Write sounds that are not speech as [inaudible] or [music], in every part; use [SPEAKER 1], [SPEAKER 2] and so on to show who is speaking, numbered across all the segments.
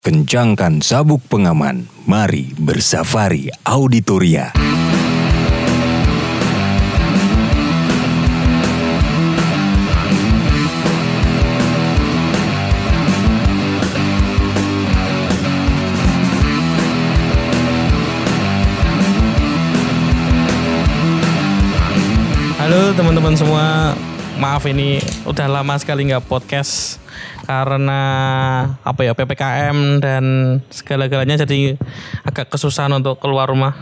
[SPEAKER 1] Kencangkan sabuk pengaman, mari bersafari auditoria.
[SPEAKER 2] Halo teman-teman semua, maaf ini udah lama sekali nggak podcast karena apa ya ppkm dan segala-galanya jadi agak kesusahan untuk keluar rumah.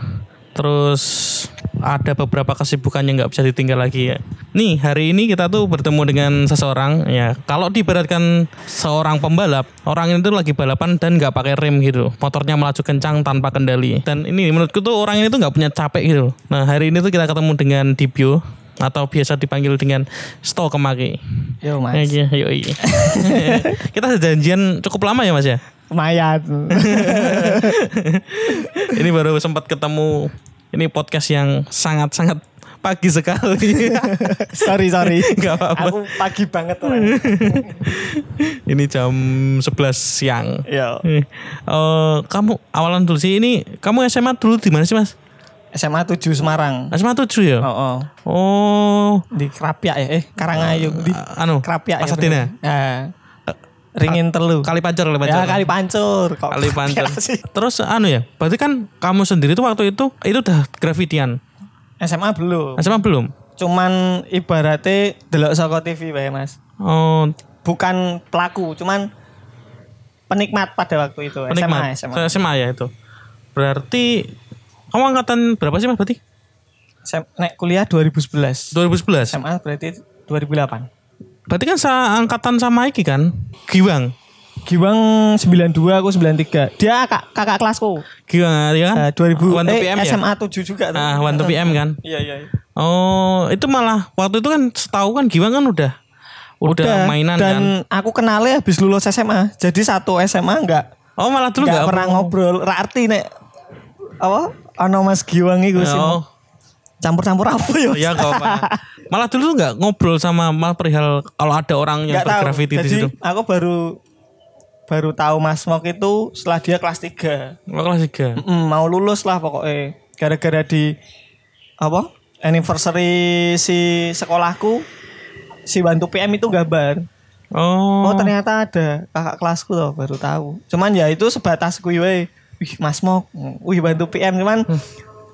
[SPEAKER 2] Terus ada beberapa kesibukan yang nggak bisa ditinggal lagi ya. Nih hari ini kita tuh bertemu dengan seseorang ya. Kalau diberatkan seorang pembalap, orang itu lagi balapan dan nggak pakai rem gitu. Motornya melaju kencang tanpa kendali. Dan ini menurutku tuh orang ini tuh nggak punya capek gitu. Nah hari ini tuh kita ketemu dengan Dibio atau biasa dipanggil dengan Sto Kemaki.
[SPEAKER 3] Yo mas,
[SPEAKER 2] Iya, iya, iya. [laughs] kita sudah janjian cukup lama ya mas ya.
[SPEAKER 3] lumayan. [laughs]
[SPEAKER 2] Ini baru sempat ketemu. Ini podcast yang sangat-sangat pagi sekali. [laughs]
[SPEAKER 3] sorry sorry.
[SPEAKER 2] Gak apa-apa.
[SPEAKER 3] Aku pagi banget orang.
[SPEAKER 2] Ini jam 11 siang.
[SPEAKER 3] Yo.
[SPEAKER 2] Eh, kamu awalan dulu sih ini kamu SMA dulu di mana sih mas?
[SPEAKER 3] SMA 7 Semarang.
[SPEAKER 2] SMA 7 ya?
[SPEAKER 3] Oh, oh.
[SPEAKER 2] Oh,
[SPEAKER 3] Di Krapiak ya, eh Karangayung di
[SPEAKER 2] anu
[SPEAKER 3] Krapiak
[SPEAKER 2] Pasadena.
[SPEAKER 3] ya. Ya. Ringin telu.
[SPEAKER 2] Kali pancur, kali pancur.
[SPEAKER 3] Ya kali pancur. Kok
[SPEAKER 2] Kali pancur. Terus anu ya, berarti kan kamu sendiri tuh waktu itu itu udah grafitian.
[SPEAKER 3] SMA belum.
[SPEAKER 2] SMA belum?
[SPEAKER 3] Cuman ibaratnya delok saka TV bae Mas.
[SPEAKER 2] Oh,
[SPEAKER 3] Bukan pelaku, cuman penikmat pada waktu itu.
[SPEAKER 2] penikmat.
[SPEAKER 3] SMA, SMA.
[SPEAKER 2] SMA ya itu. Berarti kamu angkatan berapa sih mas berarti?
[SPEAKER 3] Sem- Nek kuliah 2011.
[SPEAKER 2] 2011.
[SPEAKER 3] SMA berarti 2008.
[SPEAKER 2] Berarti kan seangkatan sama Iki kan? Giwang.
[SPEAKER 3] Giwang 92 aku 93. Dia kakak, kakak kelasku.
[SPEAKER 2] Giwang ya kan?
[SPEAKER 3] Eh, 2000
[SPEAKER 2] One to
[SPEAKER 3] eh,
[SPEAKER 2] PM ya?
[SPEAKER 3] SMA 7 juga tuh.
[SPEAKER 2] Ah, One to PM kan?
[SPEAKER 3] Iya iya. iya.
[SPEAKER 2] Oh, itu malah waktu itu kan setahu kan Giwang kan udah udah, mainan
[SPEAKER 3] dan
[SPEAKER 2] kan.
[SPEAKER 3] aku kenalnya habis lulus SMA. Jadi satu SMA enggak
[SPEAKER 2] Oh, malah dulu
[SPEAKER 3] enggak
[SPEAKER 2] enggak
[SPEAKER 3] pernah ngobrol. Ra arti nek apa? Ono Mas Giwang iku sih.
[SPEAKER 2] Oh,
[SPEAKER 3] Campur-campur apa ya?
[SPEAKER 2] ya enggak apa. Malah dulu tuh enggak ngobrol sama malah perihal kalau ada orang yang
[SPEAKER 3] tahu.
[SPEAKER 2] bergraffiti di
[SPEAKER 3] Jadi
[SPEAKER 2] situ.
[SPEAKER 3] aku baru baru tahu Mas Mok itu setelah dia kelas 3.
[SPEAKER 2] Oh, kelas 3.
[SPEAKER 3] Mm, mau lulus lah pokoknya gara-gara di apa anniversary si sekolahku si bantu PM itu gambar
[SPEAKER 2] Oh.
[SPEAKER 3] oh ternyata ada kakak kelasku loh baru tahu cuman ya itu sebatas weh wih mas mok wih bantu PM cuman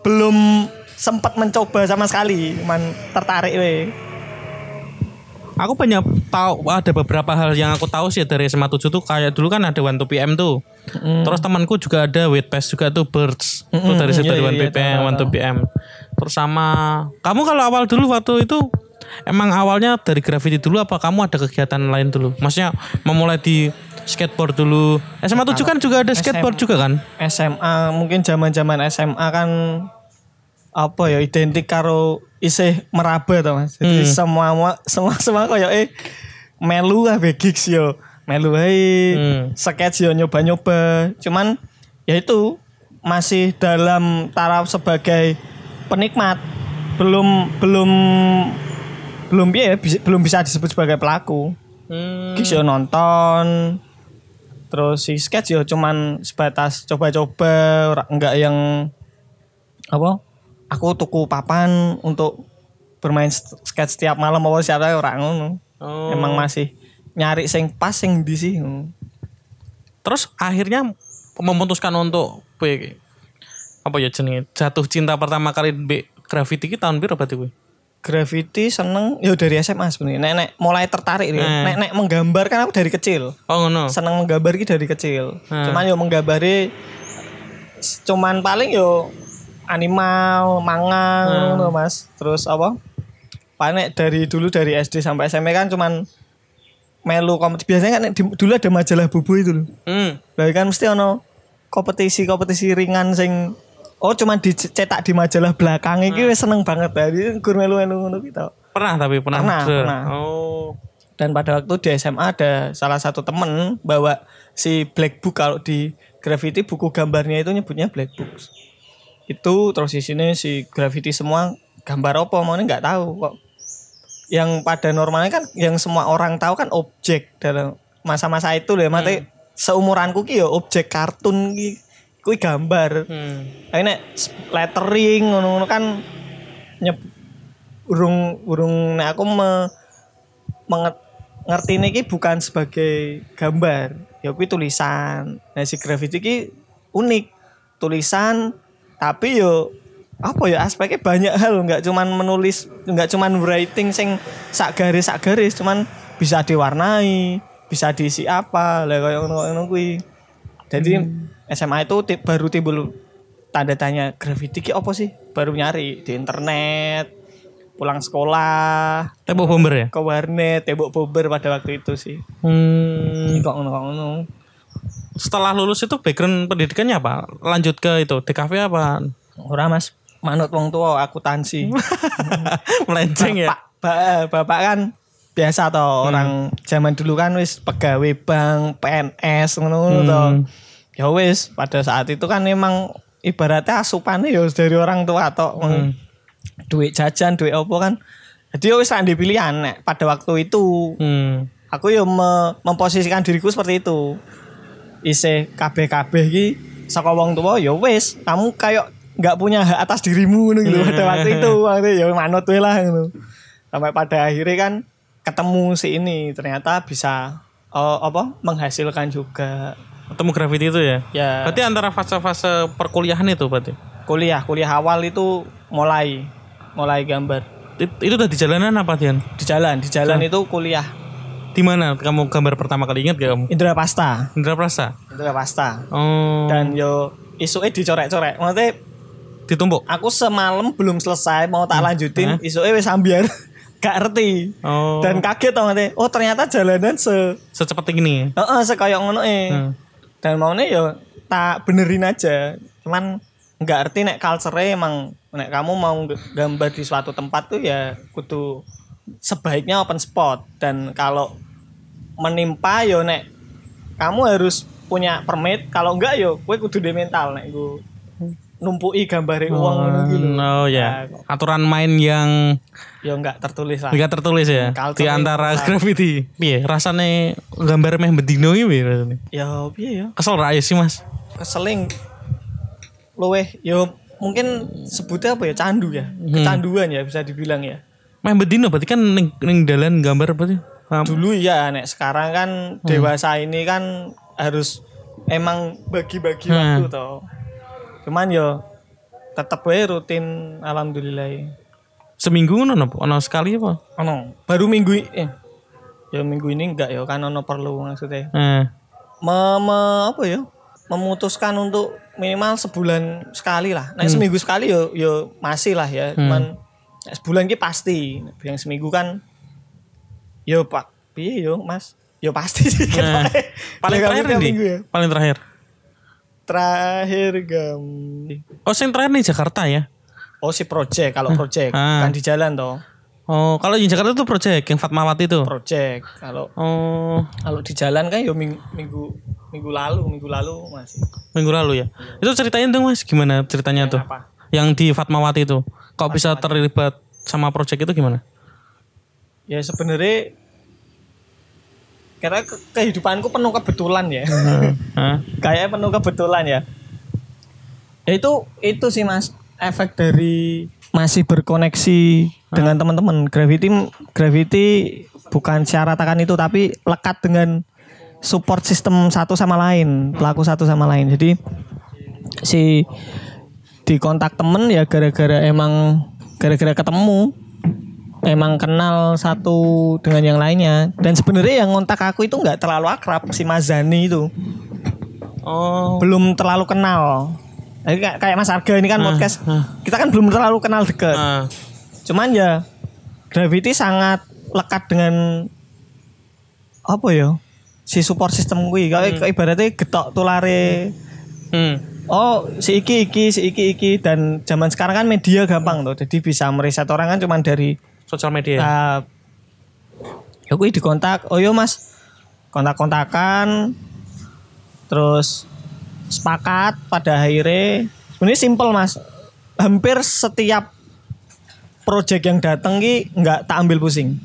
[SPEAKER 3] belum sempat mencoba sama sekali cuman tertarik weh
[SPEAKER 2] Aku banyak tahu ada beberapa hal yang aku tahu sih dari SMA 7 tuh kayak dulu kan ada One to PM tuh. Terus temanku juga ada Wait Pass juga tuh Birds. Tuh dari situ
[SPEAKER 3] iya,
[SPEAKER 2] dari One
[SPEAKER 3] iya,
[SPEAKER 2] to PM, One to PM. Terus sama kamu kalau awal dulu waktu itu emang awalnya dari graffiti dulu apa kamu ada kegiatan lain dulu? Maksudnya memulai di skateboard dulu. SMA 7 kan juga ada skateboard juga kan?
[SPEAKER 3] SMA mungkin zaman-zaman SMA kan apa ya identik karo isih meraba to Mas. Jadi semua semua semua koyo eh melu lah gigs yo. Melu ae
[SPEAKER 2] Hmm.
[SPEAKER 3] sketch yo nyoba-nyoba. Cuman ya itu masih dalam taraf sebagai penikmat. Belum belum belum ya belum bisa disebut sebagai pelaku.
[SPEAKER 2] Hmm.
[SPEAKER 3] Gigs yo nonton terus si sketch yo cuman sebatas coba-coba enggak yang apa aku tuku papan untuk bermain sketch setiap malam apa siapa orang ngono
[SPEAKER 2] Oh.
[SPEAKER 3] emang masih nyari sing pas sing di sih
[SPEAKER 2] Terus akhirnya memutuskan untuk apa ya jenenge jatuh cinta pertama kali graffiti ki tahun berapa berarti kuwi?
[SPEAKER 3] Graffiti seneng yo dari SMA sebenarnya nek, nek mulai tertarik nih
[SPEAKER 2] Hmm.
[SPEAKER 3] nek nek menggambar kan aku dari kecil
[SPEAKER 2] Oh ngono.
[SPEAKER 3] seneng menggambar ki dari kecil
[SPEAKER 2] Hmm.
[SPEAKER 3] cuman yo menggambari cuman paling yo animal manga
[SPEAKER 2] Hmm.
[SPEAKER 3] ngono mas terus apa paling nek dari dulu dari SD sampai SMP kan cuman melu kompetisi biasanya kan di- dulu ada majalah bubu itu loh
[SPEAKER 2] Hmm.
[SPEAKER 3] Lah kan mesti ono kompetisi kompetisi ringan sing oh cuman dicetak di majalah belakang iki
[SPEAKER 2] Hmm.
[SPEAKER 3] seneng banget tadi gur melu-melu ngono gitu
[SPEAKER 2] Pernah tapi pernah.
[SPEAKER 3] Pernah, pernah.
[SPEAKER 2] Oh.
[SPEAKER 3] dan pada waktu di SMA ada salah satu temen bawa si black book kalau di graffiti buku gambarnya itu nyebutnya black book itu terus di sini si graffiti semua gambar apa mau nggak tahu kok yang pada normalnya kan yang semua orang tahu kan objek dalam masa-masa itu loh mati seumuranku ki ya objek kartun ki kuwi gambar.
[SPEAKER 2] Hmm.
[SPEAKER 3] Tapi nek lettering ngono-ngono kan nyep urung urung nek aku me, menget, ngerti iki bukan sebagai gambar. Ya kuwi tulisan. Nah si graffiti ki unik. Tulisan tapi yo apa ya aspeknya banyak hal nggak cuman menulis nggak cuman writing sing sak garis sak garis cuman bisa diwarnai bisa diisi apa lah kayak ngono ngono kuwi jadi SMA itu baru timbul tanda tanya graffiti ki apa sih baru nyari di internet pulang sekolah
[SPEAKER 2] Tembok bomber ya?
[SPEAKER 3] ke warnet tembok bober pada waktu itu sih
[SPEAKER 2] Hmm.
[SPEAKER 3] kok ngono kok ngono
[SPEAKER 2] Setelah lulus itu background pendidikannya apa? Lanjut ke itu DKV apa?
[SPEAKER 3] ora mas manut wong tua akuntansi [laughs]
[SPEAKER 2] Melenceng ya?
[SPEAKER 3] bapak, ba- bapak kan biasa toh orang zaman dulu kan wis pegawai bank PNS ngono-ngono toh ya wis pada saat itu kan emang ibaratnya asupannya ya dari orang tua toh Wong duit jajan duit opo kan. Jadi ya wis tak pilihan nek pada waktu itu.
[SPEAKER 2] Hmm.
[SPEAKER 3] aku ya me- memposisikan diriku seperti itu. Isi KB-KB iki saka wong tua ya wis kamu kayak nggak punya hak atas dirimu ngono gitu pada waktu itu. [laughs] Waktu ya manut lah ngono. Sampai pada akhirnya kan ketemu si ini ternyata bisa eh, apa menghasilkan juga
[SPEAKER 2] Ketemu graffiti itu ya?
[SPEAKER 3] ya
[SPEAKER 2] Berarti antara fase-fase perkuliahan itu berarti?
[SPEAKER 3] kuliah kuliah awal itu mulai mulai gambar
[SPEAKER 2] It- Itu udah di jalanan apa Dian?
[SPEAKER 3] di jalan di jalan itu kuliah
[SPEAKER 2] Di mana kamu gambar pertama kali ingat gak kamu?
[SPEAKER 3] Indra Pasta
[SPEAKER 2] Indra Prasa?
[SPEAKER 3] Indra Pasta
[SPEAKER 2] Oh.
[SPEAKER 3] dan yo isuke dicorek-corek maksudnya
[SPEAKER 2] ditumpuk?
[SPEAKER 3] aku semalam belum selesai mau tak lanjutin isuke wis ambiar [laughs] gak ngerti
[SPEAKER 2] Oh.
[SPEAKER 3] dan kaget tau ngerti oh ternyata jalanan se
[SPEAKER 2] secepat ini.
[SPEAKER 3] heeh se kayak ngono e
[SPEAKER 2] Hmm.
[SPEAKER 3] Dan maunya yo tak benerin aja. Cuman nggak ngerti nek culture emang nek kamu mau gambar di suatu tempat tuh ya kudu sebaiknya open spot. Dan kalau menimpa yo nek kamu harus punya permit. Kalau enggak yo kue kudu di mental nek gue numpui gambare uang ngono gitu
[SPEAKER 2] Oh ya. Aturan main yang
[SPEAKER 3] yo enggak tertulis lah
[SPEAKER 2] Enggak tertulis ya
[SPEAKER 3] Culture
[SPEAKER 2] di antara
[SPEAKER 3] itu.
[SPEAKER 2] graffiti. Piye rasane gambar meh bedino iki piye rasane?
[SPEAKER 3] ya piye yo
[SPEAKER 2] Kesel ra ya sih Mas?
[SPEAKER 3] keseling luweh yo mungkin sebutnya apa ya candu ya kecanduan ya bisa dibilang ya
[SPEAKER 2] Meh bedino berarti kan ning, ning dalan gambar berarti.
[SPEAKER 3] Dulu ya nek sekarang kan dewasa ini kan harus emang bagi-bagi
[SPEAKER 2] Hmm.
[SPEAKER 3] waktu toh cuman yo tetap wae rutin alhamdulillah
[SPEAKER 2] Seminggu ngono apa? Ono sekali apa?
[SPEAKER 3] ono baru minggu eh ya minggu ini enggak ya kan ono perlu maksudnya
[SPEAKER 2] Eh.
[SPEAKER 3] me, me- apa ya memutuskan untuk minimal sebulan sekali lah nah seminggu sekali yo yo masih lah ya cuman nek sebulan ki pasti yang seminggu kan yo pak piye yo mas yo pasti sih
[SPEAKER 2] Eh. Paling terakhir
[SPEAKER 3] minggu ya.
[SPEAKER 2] Paling terakhir.
[SPEAKER 3] Terakhir gam
[SPEAKER 2] Oh, yang terakhir nih Jakarta ya.
[SPEAKER 3] oh si project kalau project
[SPEAKER 2] Ah.
[SPEAKER 3] kan di jalan toh
[SPEAKER 2] Oh, kalau di Jakarta itu project yang Fatmawati itu.
[SPEAKER 3] project kalau
[SPEAKER 2] Oh,
[SPEAKER 3] kalau di jalan kan yo minggu minggu minggu lalu minggu lalu masih
[SPEAKER 2] minggu lalu ya. Itu ceritain dong Mas, gimana ceritanya tuh?
[SPEAKER 3] apa
[SPEAKER 2] Yang di Fatmawati itu. Kok bisa terlibat sama project itu gimana?
[SPEAKER 3] ya sebenarnya karena ke- kehidupanku penuh kebetulan ya. [laughs] Kayak penuh kebetulan ya. Itu itu sih mas. Efek dari masih berkoneksi dengan teman-teman. Gravity gravity bukan syarat akan itu tapi lekat dengan support sistem satu sama lain pelaku satu sama lain. Jadi si di kontak temen ya gara-gara emang gara-gara ketemu emang kenal satu dengan yang lainnya. Dan sebenarnya yang ngontak aku itu nggak terlalu akrab si Mazani itu.
[SPEAKER 2] Oh.
[SPEAKER 3] belum terlalu kenal. Jadi kayak, kayak Mas Arga ini kan podcast. kita kan belum terlalu kenal deket
[SPEAKER 2] Ah.
[SPEAKER 3] cuman ya Gravity sangat lekat dengan apa ya? Si support system gue kayak kayak ibaratnya getok tulare.
[SPEAKER 2] Hmm.
[SPEAKER 3] oh si iki iki si iki iki. Dan zaman sekarang kan media gampang tuh. Jadi bisa meriset orang kan cuman dari
[SPEAKER 2] Sosial media.
[SPEAKER 3] uh, ya gue dikontak oh yo mas. Kontak-kontakan terus sepakat pada akhirnya. Sebenarnya simple mas. Hampir setiap project yang dateng ki nggak tak ambil pusing.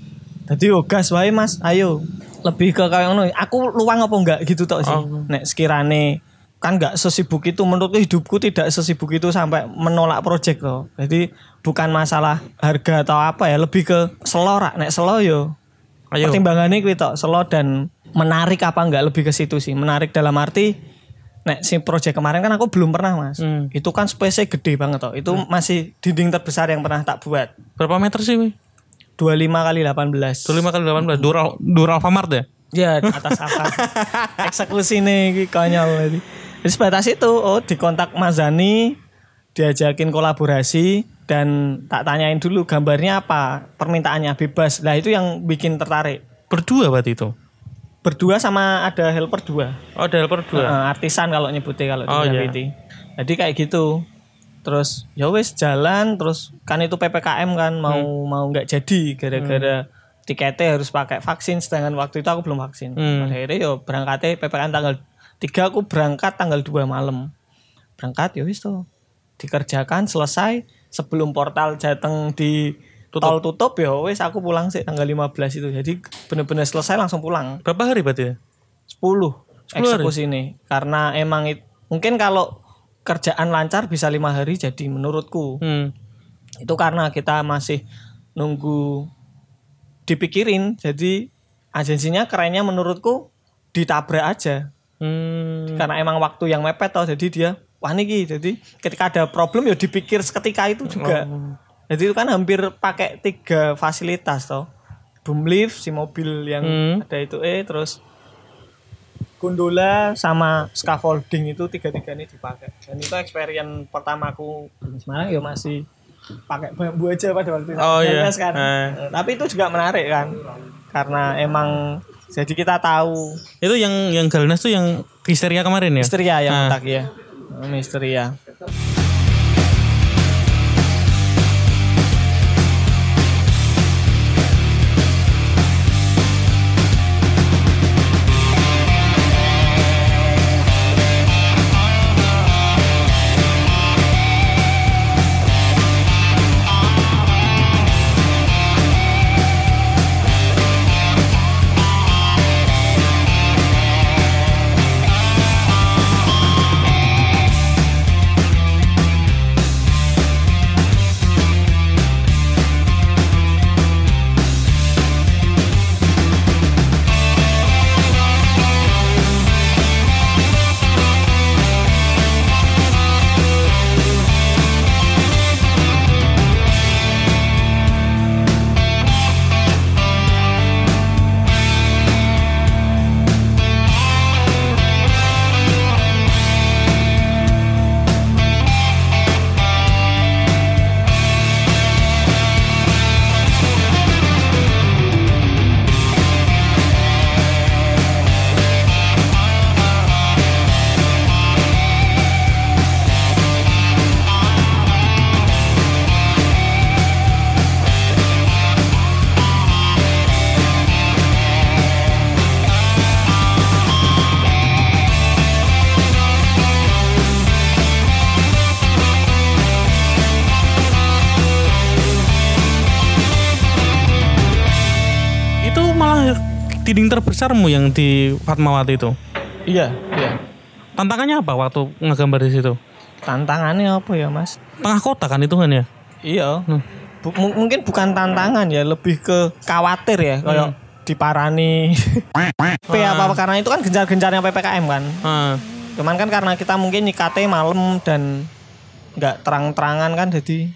[SPEAKER 3] Jadi yo gas wae mas. Ayo. Lebih ke kayak ngono. Aku luang apa enggak gitu tok sih.
[SPEAKER 2] Oh.
[SPEAKER 3] nek sekirane kan enggak sesibuk itu menurutku hidupku tidak sesibuk itu sampai menolak project loh jadi bukan masalah harga atau apa ya lebih ke selo rak nek selo yo
[SPEAKER 2] Ayo.
[SPEAKER 3] pertimbangannya kuwi tok selo dan menarik apa enggak lebih ke situ sih menarik dalam arti nek si project kemarin kan aku belum pernah mas
[SPEAKER 2] Hmm.
[SPEAKER 3] itu kan space gede banget toh itu masih dinding terbesar yang pernah tak buat
[SPEAKER 2] Berapa meter sih? Wi?
[SPEAKER 3] 25 kali 18
[SPEAKER 2] 25 kali 18 Dural Dural Alfamart ya?
[SPEAKER 3] Ya atas apa? [laughs] Eksekusi nih konyol ini. Jadi sebatas itu, oh dikontak Mas Zani, diajakin kolaborasi dan tak tanyain dulu gambarnya apa, permintaannya bebas. Lah itu yang bikin tertarik.
[SPEAKER 2] Berdua berarti itu.
[SPEAKER 3] Berdua sama ada helper dua,
[SPEAKER 2] Oh, ada helper dua.
[SPEAKER 3] Eh, artisan kalau nyebutnya kalau di
[SPEAKER 2] Oh, iya.
[SPEAKER 3] Jadi kayak gitu. Terus ya wes jalan, terus kan itu ppkm kan mau
[SPEAKER 2] Hmm.
[SPEAKER 3] mau nggak jadi gara-gara tiketnya harus pakai vaksin, sedangkan waktu itu aku belum vaksin.
[SPEAKER 2] Hmm.
[SPEAKER 3] Pada akhirnya yo berangkatnya ppkm tanggal 3 aku berangkat tanggal 2 malam. Berangkat ya wis tuh dikerjakan selesai sebelum portal Jateng di tol tutup ya wes aku pulang sih tanggal 15 itu. Jadi bener-bener selesai langsung pulang.
[SPEAKER 2] Berapa hari berarti ya?
[SPEAKER 3] 10
[SPEAKER 2] hari?
[SPEAKER 3] eksekusi ini karena emang it- mungkin kalau kerjaan lancar bisa lima hari jadi menurutku
[SPEAKER 2] Hmm.
[SPEAKER 3] itu karena kita masih nunggu dipikirin jadi agensinya kerennya menurutku ditabrak aja
[SPEAKER 2] Hmm.
[SPEAKER 3] karena emang waktu yang mepet toh jadi dia wah niki jadi ketika ada problem ya dipikir seketika itu juga jadi itu kan hampir pakai tiga fasilitas toh boom lift si mobil yang
[SPEAKER 2] Hmm.
[SPEAKER 3] ada itu eh terus gondola sama scaffolding itu tiga-tiga ini dipakai dan itu experience pertamaku Semarang ya masih pakai bambu aja pada waktu itu
[SPEAKER 2] Oh, iya.
[SPEAKER 3] Kan.
[SPEAKER 2] Eh,
[SPEAKER 3] tapi itu juga menarik kan karena emang jadi kita tahu
[SPEAKER 2] Itu yang yang Galnas tuh yang histeria kemarin ya?
[SPEAKER 3] Misteria yang
[SPEAKER 2] Ah.
[SPEAKER 3] otak ya. Misteria.
[SPEAKER 2] Terbesarmu yang di Fatmawati itu.
[SPEAKER 3] Iya, iya.
[SPEAKER 2] Tantangannya apa waktu ngegambar di situ?
[SPEAKER 3] Tantangannya apa ya, Mas?
[SPEAKER 2] Tengah kota kan itu kan ya?
[SPEAKER 3] Iya. Bu- mu- mungkin bukan tantangan ya, lebih ke khawatir ya, kayak diparani. [laughs] P apa apa karena itu kan gencar-gencarnya PPKM kan.
[SPEAKER 2] Ah.
[SPEAKER 3] Cuman kan karena kita mungkin nyikate malam dan nggak terang-terangan kan jadi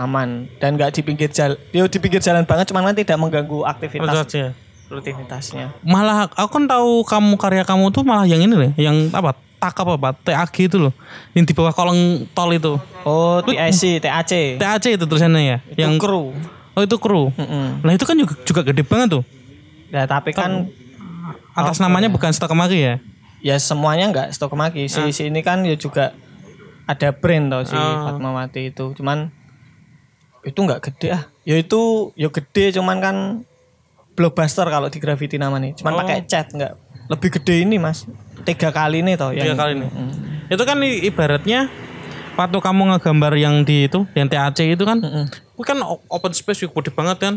[SPEAKER 3] aman dan nggak di pinggir jalan. Yo di pinggir jalan banget cuman kan tidak mengganggu
[SPEAKER 2] Betul
[SPEAKER 3] aktivitas
[SPEAKER 2] aja.
[SPEAKER 3] Rutinitasnya.
[SPEAKER 2] Malah aku kan tahu kamu karya kamu tuh malah yang ini loh, yang apa? Tak apa Pak? TAG itu loh. Yang di bawah kolong tol itu.
[SPEAKER 3] Oh, TIC, TAC.
[SPEAKER 2] TAC itu tulisannya ya.
[SPEAKER 3] Itu
[SPEAKER 2] yang
[SPEAKER 3] kru.
[SPEAKER 2] Oh itu kru.
[SPEAKER 3] Mm-mm.
[SPEAKER 2] Nah itu kan juga, juga gede banget tuh.
[SPEAKER 3] Ya tapi kan
[SPEAKER 2] Atas namanya bukan stok kemari ya.
[SPEAKER 3] ya semuanya nggak stok maki. Si, si ini kan ya juga ada brand tau si
[SPEAKER 2] Ah.
[SPEAKER 3] Fatmawati itu. Cuman itu nggak gede ah. Ya itu ya gede cuman kan blockbuster kalau di graffiti namanya. Cuman
[SPEAKER 2] Oh.
[SPEAKER 3] pakai cat nggak lebih gede ini mas. Tiga kali nih tau.
[SPEAKER 2] Tiga
[SPEAKER 3] yang-
[SPEAKER 2] kali nih.
[SPEAKER 3] Mm.
[SPEAKER 2] Itu kan ibaratnya waktu kamu ngegambar yang di itu, yang TAC itu kan, itu kan o- open space gede banget kan.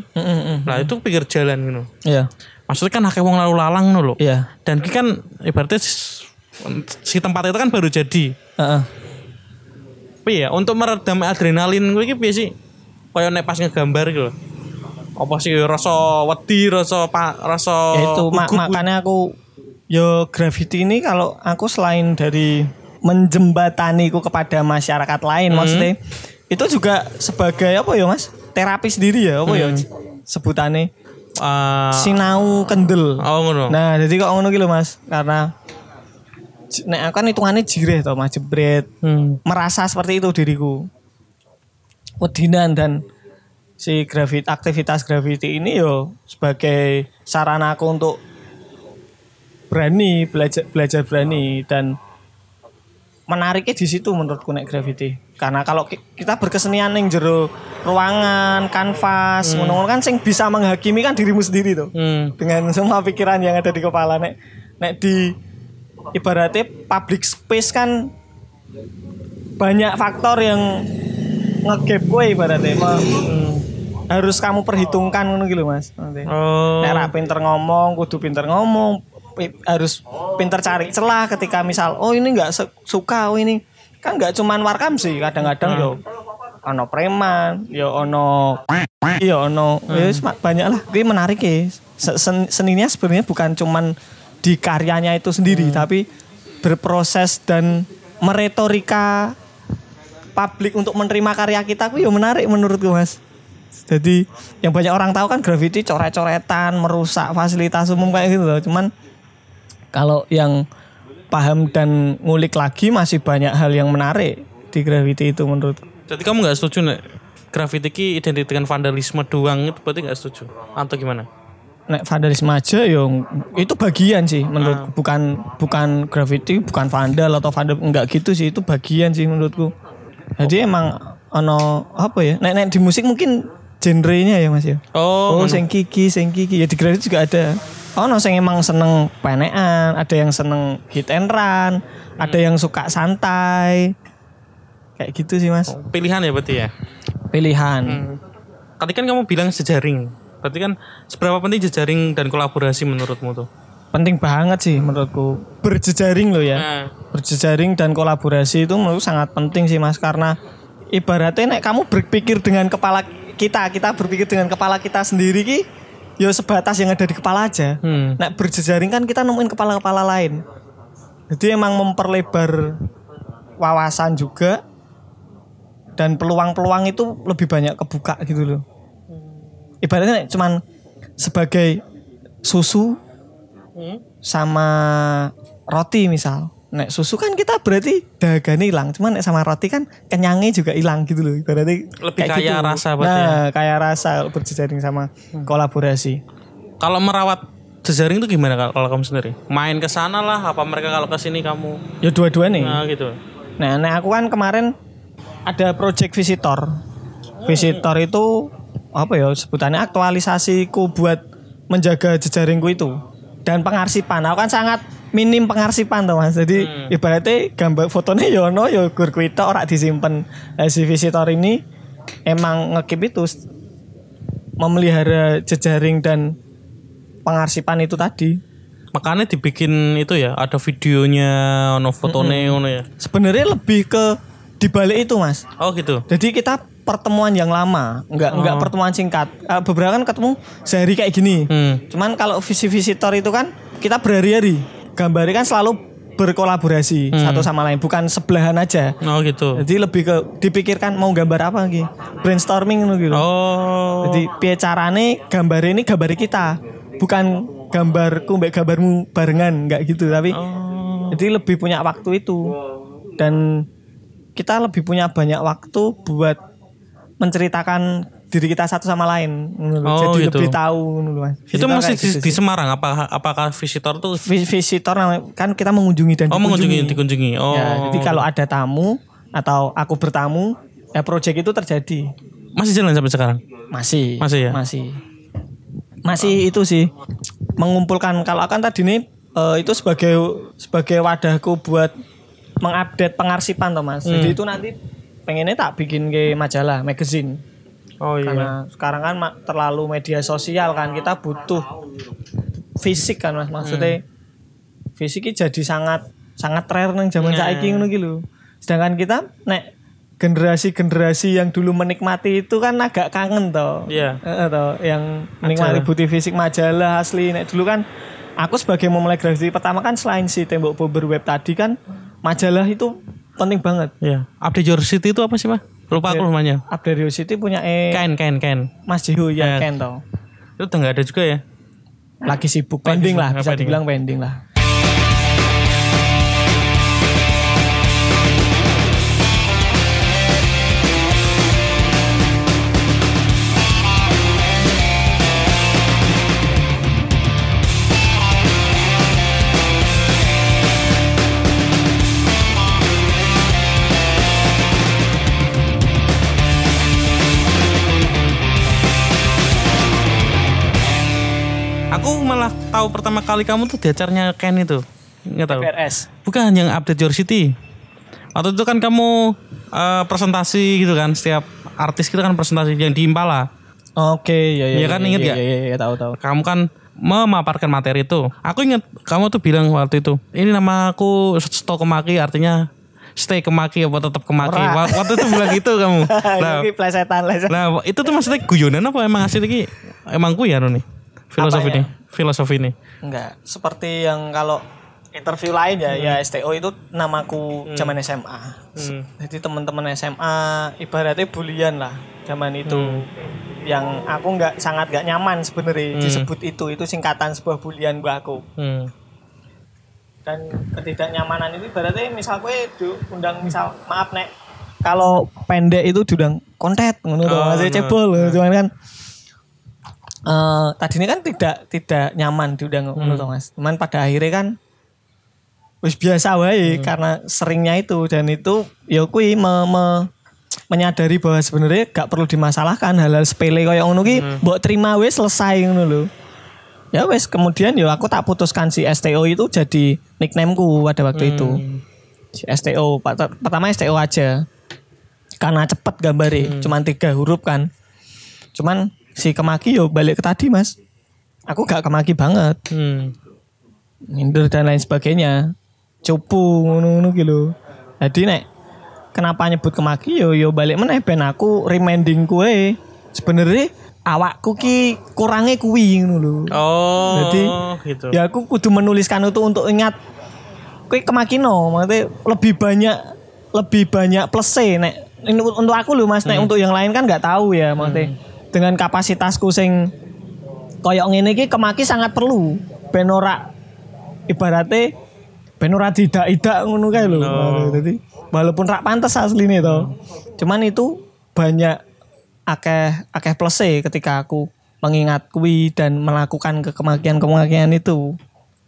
[SPEAKER 2] Nah itu pinggir jalan gitu.
[SPEAKER 3] Iya.
[SPEAKER 2] Maksudnya kan akeh wong lalu lalang ngono lho.
[SPEAKER 3] Iya.
[SPEAKER 2] Dan ki kan ibaratnya si tempat itu kan baru jadi.
[SPEAKER 3] Heeh.
[SPEAKER 2] Tapi ya untuk meredam adrenalin gue piye sih? Kayak nek pas ngegambar gitu loh. Apa sih rasa wedi, rasa pa, rasa
[SPEAKER 3] ya itu ma-
[SPEAKER 2] gugup.
[SPEAKER 3] makanya aku yo graffiti ini kalau aku selain dari menjembataniku kepada masyarakat lain maksudnya itu juga sebagai apa ya mas? Terapi sendiri ya apa ya sebutannya
[SPEAKER 2] Eh,
[SPEAKER 3] sinau kendel.
[SPEAKER 2] Oh ngono.
[SPEAKER 3] nah jadi kok ngono gitu mas? Karena nek aku kan hitungannya jireh toh mas jebret.
[SPEAKER 2] Hmm.
[SPEAKER 3] merasa seperti itu diriku. Wedinan dan si grafit aktivitas graffiti ini yo sebagai sarana aku untuk berani belajar belajar berani dan menariknya di situ menurutku nek graffiti karena kalau ki- kita berkesenian yang jero ruangan kanvas ngono-ngono kan sing bisa menghakimi kan dirimu sendiri tuh
[SPEAKER 2] Hmm.
[SPEAKER 3] dengan semua pikiran yang ada di kepala nek nek di ibaratnya public space kan banyak faktor yang ngegap gue ibaratnya. Hmm, harus kamu perhitungkan ngono gitu mas nanti.
[SPEAKER 2] Oh.
[SPEAKER 3] Nek ra pinter ngomong, kudu pinter ngomong, harus pinter cari celah ketika misal oh ini nggak suka, oh ini kan nggak cuman warkam sih, kadang-kadang yo ono preman, yo ono yo ono ya wis, mak- banyak lah. Ini menarik ya. Se- sen- Seninya sebenarnya bukan cuman di karyanya itu sendiri, tapi berproses dan meretorika publik untuk menerima karya kita aku ya menarik menurutku mas. Jadi yang banyak orang tahu kan graffiti coret-coretan, merusak fasilitas umum kayak gitu loh. Cuman kalau yang paham dan ngulik lagi masih banyak hal yang menarik di graffiti itu menurutku.
[SPEAKER 2] Jadi kamu nggak setuju nek graffiti ki identik dengan vandalisme doang itu berarti nggak setuju atau gimana?
[SPEAKER 3] Nek vandalisme aja yo itu bagian sih menurutku bukan bukan graffiti, bukan vandal atau vandal enggak gitu sih itu bagian sih menurutku. Jadi emang ono apa ya? Nek nek di musik mungkin genrenya ya Mas ya.
[SPEAKER 2] Oh,
[SPEAKER 3] Oh, sing kiki, sing kiki. Ya di graffiti juga ada. Oh, no, sing emang seneng penean, ada yang seneng hit and run, ada yang suka santai. Kayak gitu sih, Mas.
[SPEAKER 2] pilihan ya berarti ya.
[SPEAKER 3] Pilihan.
[SPEAKER 2] Tadi kan kamu bilang jejaring. Berarti kan seberapa penting jejaring dan kolaborasi menurutmu tuh?
[SPEAKER 3] Penting banget sih menurutku. Berjejaring loh ya.
[SPEAKER 2] Nah,
[SPEAKER 3] Berjejaring dan kolaborasi itu menurut sangat penting sih, Mas, karena ibaratnya nek kamu berpikir dengan kepala kita, kita berpikir dengan kepala kita sendiri ki ya sebatas yang ada di kepala aja.
[SPEAKER 2] Hmm.
[SPEAKER 3] Nah berjejaring kan kita nemuin kepala-kepala lain. Jadi emang memperlebar wawasan juga dan peluang-peluang itu lebih banyak kebuka gitu loh. Ibaratnya cuman sebagai susu sama roti misal. Nek susu kan kita berarti dagangnya hilang, cuman nek sama roti kan kenyangnya juga hilang gitu loh. Ibaratnya
[SPEAKER 2] Lebih
[SPEAKER 3] kayak
[SPEAKER 2] kaya rasa berarti ya?
[SPEAKER 3] Nah, kaya rasa kalau berjejaring sama kolaborasi.
[SPEAKER 2] kalau merawat jejaring itu gimana kalau, kalau kamu sendiri? Main ke sana lah, apa mereka kalau ke sini kamu?
[SPEAKER 3] Ya dua-dua nih.
[SPEAKER 2] Nah, gitu.
[SPEAKER 3] Nah, nah aku kan kemarin ada project visitor. Visitor itu apa ya sebutannya aktualisasiku buat menjaga jejaringku itu dan pengarsipan. Aku kan sangat minim pengarsipan tuh mas. Jadi ibaratnya gambar fotonya yono ya gur kuwi tok, ora disimpen. Nah, si visitor ini emang ngekip itu memelihara jejaring dan pengarsipan itu tadi.
[SPEAKER 2] Makanya dibikin itu ya, ada videonya, ono fotonya, ono ya.
[SPEAKER 3] Sebenarnya lebih ke dibalik itu mas.
[SPEAKER 2] Oh gitu.
[SPEAKER 3] Jadi kita pertemuan yang lama, enggak enggak pertemuan singkat. Eh, beberapa kan ketemu sehari kayak gini.
[SPEAKER 2] Hmm.
[SPEAKER 3] Cuman kalau visi visitor itu kan kita berhari-hari. Gambarnya kan selalu berkolaborasi satu sama lain, bukan sebelahan aja.
[SPEAKER 2] Oh gitu.
[SPEAKER 3] Jadi lebih ke dipikirkan mau gambar apa lagi. Brainstorming gitu.
[SPEAKER 2] Oh.
[SPEAKER 3] Jadi piye carane gambar ini gambar kita. Bukan gambarku mbak gambarmu barengan, enggak gitu, tapi
[SPEAKER 2] Oh.
[SPEAKER 3] jadi lebih punya waktu itu. Dan kita lebih punya banyak waktu buat menceritakan diri kita satu sama lain.
[SPEAKER 2] Oh,
[SPEAKER 3] Jadi
[SPEAKER 2] gitu.
[SPEAKER 3] lebih tahu Mas.
[SPEAKER 2] Itu
[SPEAKER 3] Visitor
[SPEAKER 2] masih di,
[SPEAKER 3] gitu
[SPEAKER 2] di. Semarang apa apakah visitor tuh
[SPEAKER 3] Vi- visitor kan kita mengunjungi dan
[SPEAKER 2] Oh mengunjungi dikunjungi. Oh.
[SPEAKER 3] Ya, jadi kalau ada tamu atau aku bertamu, ya project itu terjadi.
[SPEAKER 2] masih jalan sampai sekarang.
[SPEAKER 3] Masih.
[SPEAKER 2] Masih ya?
[SPEAKER 3] Masih. Masih itu sih mengumpulkan kalau akan tadi nih eh, itu sebagai sebagai wadahku buat mengupdate pengarsipan toh Mas. Jadi itu nanti pengennya tak bikin ke majalah, magazine.
[SPEAKER 2] Oh iya.
[SPEAKER 3] Karena sekarang kan terlalu media sosial kan kita butuh fisik kan Mas. Maksudnya fisik ini jadi sangat sangat rare nang zaman
[SPEAKER 2] Nah.
[SPEAKER 3] saiki ngono iki lho. Sedangkan kita nek generasi-generasi yang dulu menikmati itu kan agak kangen toh.
[SPEAKER 2] Iya.
[SPEAKER 3] Heeh toh, yang menikmati bukti fisik majalah asli. Nek dulu kan aku sebagai memulai grafiti pertama kan selain si tembok bomber web tadi kan majalah itu penting banget.
[SPEAKER 2] Iya. Update Your City itu apa sih, Mah? Lupa aku namanya.
[SPEAKER 3] Update City punya eh
[SPEAKER 2] Ken, Ken, Ken.
[SPEAKER 3] Mas Jiho ya. Ken toh.
[SPEAKER 2] Itu udah nggak ada juga ya?
[SPEAKER 3] Lagi sibuk pending lah bisa dibilang pending lah.
[SPEAKER 2] Malah tahu pertama kali kamu tuh di acaranya Ken itu. Nggak tahu.
[SPEAKER 3] PRS.
[SPEAKER 2] Bukan yang update your city. Waktu itu kan kamu eh, presentasi gitu kan, setiap artis kita kan presentasi yang di Impala.
[SPEAKER 3] Oke, ya ya.
[SPEAKER 2] Iya kan,
[SPEAKER 3] ya,
[SPEAKER 2] inget
[SPEAKER 3] ya? Iya, iya, tahu tahu.
[SPEAKER 2] Kamu kan memaparkan materi itu. Aku ingat kamu tuh bilang waktu itu, ini nama aku Sto Kemaki artinya stay Kemaki apa tetap Kemaki.
[SPEAKER 3] Ora.
[SPEAKER 2] Wa- Waktu itu bilang gitu kamu. [laughs] Nah,
[SPEAKER 3] plesetan plesetan.
[SPEAKER 2] nah, itu tuh maksudnya guyonan apa emang asli iki emang guyon nih? Filosofi
[SPEAKER 3] Apa ya?
[SPEAKER 2] Filosofi nih.
[SPEAKER 3] Enggak, seperti yang kalau interview lain ya, ya STO itu namaku zaman SMA.
[SPEAKER 2] Hmm.
[SPEAKER 3] Jadi teman-teman SMA ibaratnya bulian lah zaman itu. Yang aku nggak sangat nggak nyaman sebenarnya disebut itu itu singkatan sebuah bulian gua aku.
[SPEAKER 2] Hmm.
[SPEAKER 3] Dan ketidaknyamanan itu ibaratnya misal gue undang misal maaf nek kalau pendek itu diundang kontet ngono
[SPEAKER 2] Oh,
[SPEAKER 3] masih
[SPEAKER 2] no.
[SPEAKER 3] cebol cuman kan eh tadi ini kan tidak tidak nyaman diundang ngono toh, Mas. Cuman pada akhirnya kan wis biasa wae karena seringnya itu dan itu ya kui me- me- menyadari bahwa sebenarnya gak perlu dimasalahkan hal-hal sepele kayak ngono ki mbok terima wis selesai ngono lho. Ya wes kemudian ya aku tak putuskan si STO itu jadi nicknameku pada waktu itu. Si STO pertama STO aja. Karena cepet gambarnya, cuman tiga huruf kan. Cuman si kemaki yo balik ke tadi mas. Aku gak kemaki banget,
[SPEAKER 2] Hmm.
[SPEAKER 3] minder dan lain sebagainya. Cupu ngono-ngono gitu. Jadi nek kenapa nyebut kemaki yo yo balik meneh ben aku reminding kue sebenarnya awakku ki kurangnya kuwi ngono lho.
[SPEAKER 2] Oh,
[SPEAKER 3] Jadi,
[SPEAKER 2] gitu.
[SPEAKER 3] Ya aku kudu menuliskan itu untuk ingat kue kemakino, maksudnya lebih banyak lebih banyak plus nek untuk aku loh Mas, nek untuk yang lain kan nggak tahu ya maksudnya. Dengan kapasitasku sing koyok ngene iki kemaki sangat perlu. Ben ora ibaratnya ben ora tidak-tidak ngono kae lho. Jadi walaupun rak pantes asline to. Cuman itu banyak akeh akeh plus ketika aku mengingat kui dan melakukan ke kemakian-kemakian itu.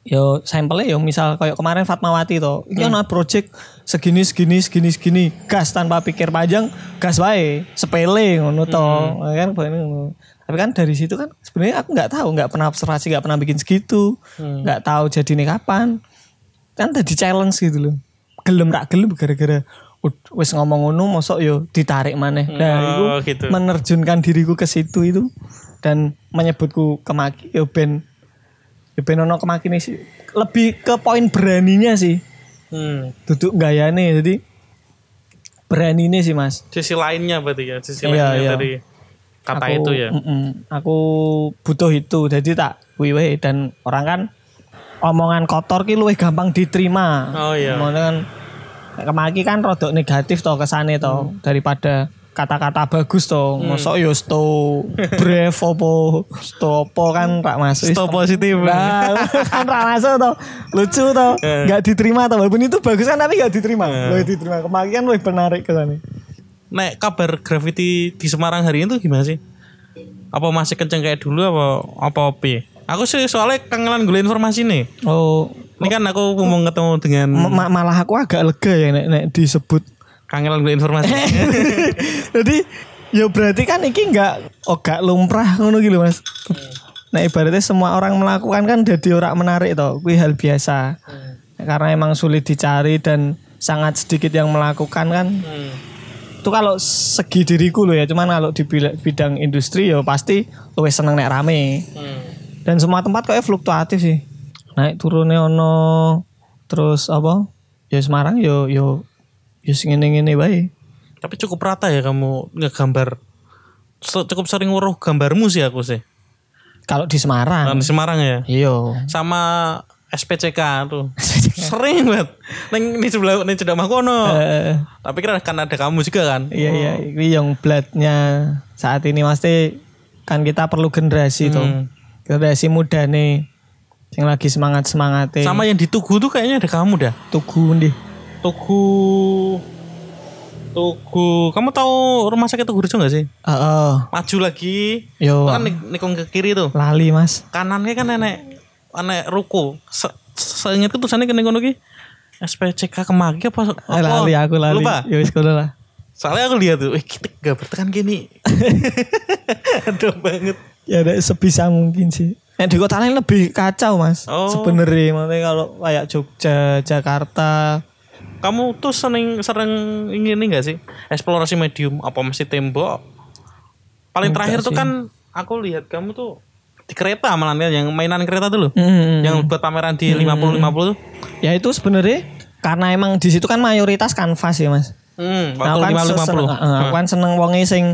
[SPEAKER 3] Yo sampelnya yo misal kayak kemarin Fatmawati to. Iki ana project segini segini segini segini gas tanpa pikir panjang gas wae sepele ngono to. Kan bahannya ngono. Tapi kan dari situ kan sebenarnya aku nggak tahu, nggak pernah observasi, nggak pernah bikin segitu, nggak tahu jadi ini kapan. Kan tadi challenge gitu loh. Gelem rak gelem gara-gara wis ngomong ngono mosok yo ditarik maneh. Nah, itu
[SPEAKER 2] Oh, gitu.
[SPEAKER 3] menerjunkan diriku ke situ itu dan menyebutku kemaki yo ben yo ben ono kemaki nih sih. Lebih ke poin beraninya sih.
[SPEAKER 2] Hmm.
[SPEAKER 3] Duduk gayane jadi beraninya sih Mas.
[SPEAKER 2] Sisi lainnya berarti ya, sisi
[SPEAKER 3] Iya,
[SPEAKER 2] lainnya
[SPEAKER 3] iya.
[SPEAKER 2] dari kata
[SPEAKER 3] Aku-
[SPEAKER 2] itu ya.
[SPEAKER 3] mm-mm. aku butuh itu jadi tak wiwe dan orang kan omongan kotor ki luwih gampang diterima.
[SPEAKER 2] Oh, iya.
[SPEAKER 3] Ngono kan kemaki kan rodok negatif toh kesane toh
[SPEAKER 2] Hmm.
[SPEAKER 3] daripada kata-kata bagus toh. Mosok yo sto brave opo sto opo kan rak masuk.
[SPEAKER 2] Sto positif.
[SPEAKER 3] Nah, kan rak masuk toh. Lucu toh.
[SPEAKER 2] Eh.
[SPEAKER 3] Enggak diterima toh. Walaupun itu bagus kan tapi enggak diterima. Luwih diterima. Kemaki kan luwih menarik kesane.
[SPEAKER 2] Nek kabar graffiti di Semarang hari ini tuh gimana sih? Apa masih kenceng kayak dulu apa apa opi? Aku sih soalnya kangenan gue informasi nih.
[SPEAKER 3] Oh,
[SPEAKER 2] Ini kan aku mau ketemu dengan
[SPEAKER 3] Ma- malah aku agak lega ya nek, nek disebut.
[SPEAKER 2] Kangenan gue informasi. [laughs]
[SPEAKER 3] Jadi ya berarti kan iki nggak oh gak lumrah ngono gitu mas. Nah ibaratnya semua orang melakukan kan jadi orang menarik toh, kuwi hal biasa. Karena emang sulit dicari dan sangat sedikit yang melakukan kan.
[SPEAKER 2] Hmm.
[SPEAKER 3] itu kalau segi diriku loh ya cuman kalau di bidang industri ya pasti luwih seneng nek rame dan semua tempat kok fluktuatif sih naik turunnya ono terus apa ya Semarang yo yo sing ngene-ngene wae
[SPEAKER 2] Tapi cukup rata ya kamu ngegambar. Cukup sering weruh gambarmu sih aku sih.
[SPEAKER 3] kalau di Semarang
[SPEAKER 2] Di Semarang ya.
[SPEAKER 3] iya
[SPEAKER 2] Sama SPCK tuh. [laughs] sering banget. Neng di sebelah neng cedak makono. Tapi kan kan ada kamu juga kan.
[SPEAKER 3] iya iya ini yang bloodnya saat ini pasti kan kita perlu generasi tuh
[SPEAKER 2] Hmm.
[SPEAKER 3] generasi muda nih yang lagi semangat semangatnya
[SPEAKER 2] Sama yang di Tugu tuh kayaknya ada kamu dah.
[SPEAKER 3] tugu nih
[SPEAKER 2] Tugu Tugu. Kamu tahu rumah sakit Tugu Rejo gak sih?
[SPEAKER 3] Heeh.
[SPEAKER 2] Maju lagi.
[SPEAKER 3] yo
[SPEAKER 2] Kan nik- nikung ke kiri tuh.
[SPEAKER 3] lali mas
[SPEAKER 2] Kanannya kan nenek nenek ruko. Se Seingatku tulisannya kene kono ki SPCK kemagi apa?
[SPEAKER 3] Eh,
[SPEAKER 2] apa?
[SPEAKER 3] lali aku lali
[SPEAKER 2] Lupa.
[SPEAKER 3] ya wis kono lah
[SPEAKER 2] Soalnya aku lihat tuh, eh kita gak bertekan gini. [laughs] Aduh banget.
[SPEAKER 3] ya ada sebisa mungkin sih Nah, di kota lain lebih kacau mas
[SPEAKER 2] Oh.
[SPEAKER 3] sebenarnya makanya kalau kayak Jogja Jakarta
[SPEAKER 2] Kamu tuh sering sering ingin ini gak sih? Eksplorasi medium apa masih tembok? Paling terakhir tuh kan aku lihat kamu tuh di kereta malah ya, yang mainan kereta tuh loh.
[SPEAKER 3] Hmm.
[SPEAKER 2] Yang buat pameran di 50 50 tuh.
[SPEAKER 3] ya itu sebenarnya karena emang di situ kan mayoritas kanvas ya mas
[SPEAKER 2] Hmm,
[SPEAKER 3] Nah, aku kan
[SPEAKER 2] 50
[SPEAKER 3] seneng,
[SPEAKER 2] 50.
[SPEAKER 3] uh, aku kan seneng wonge sing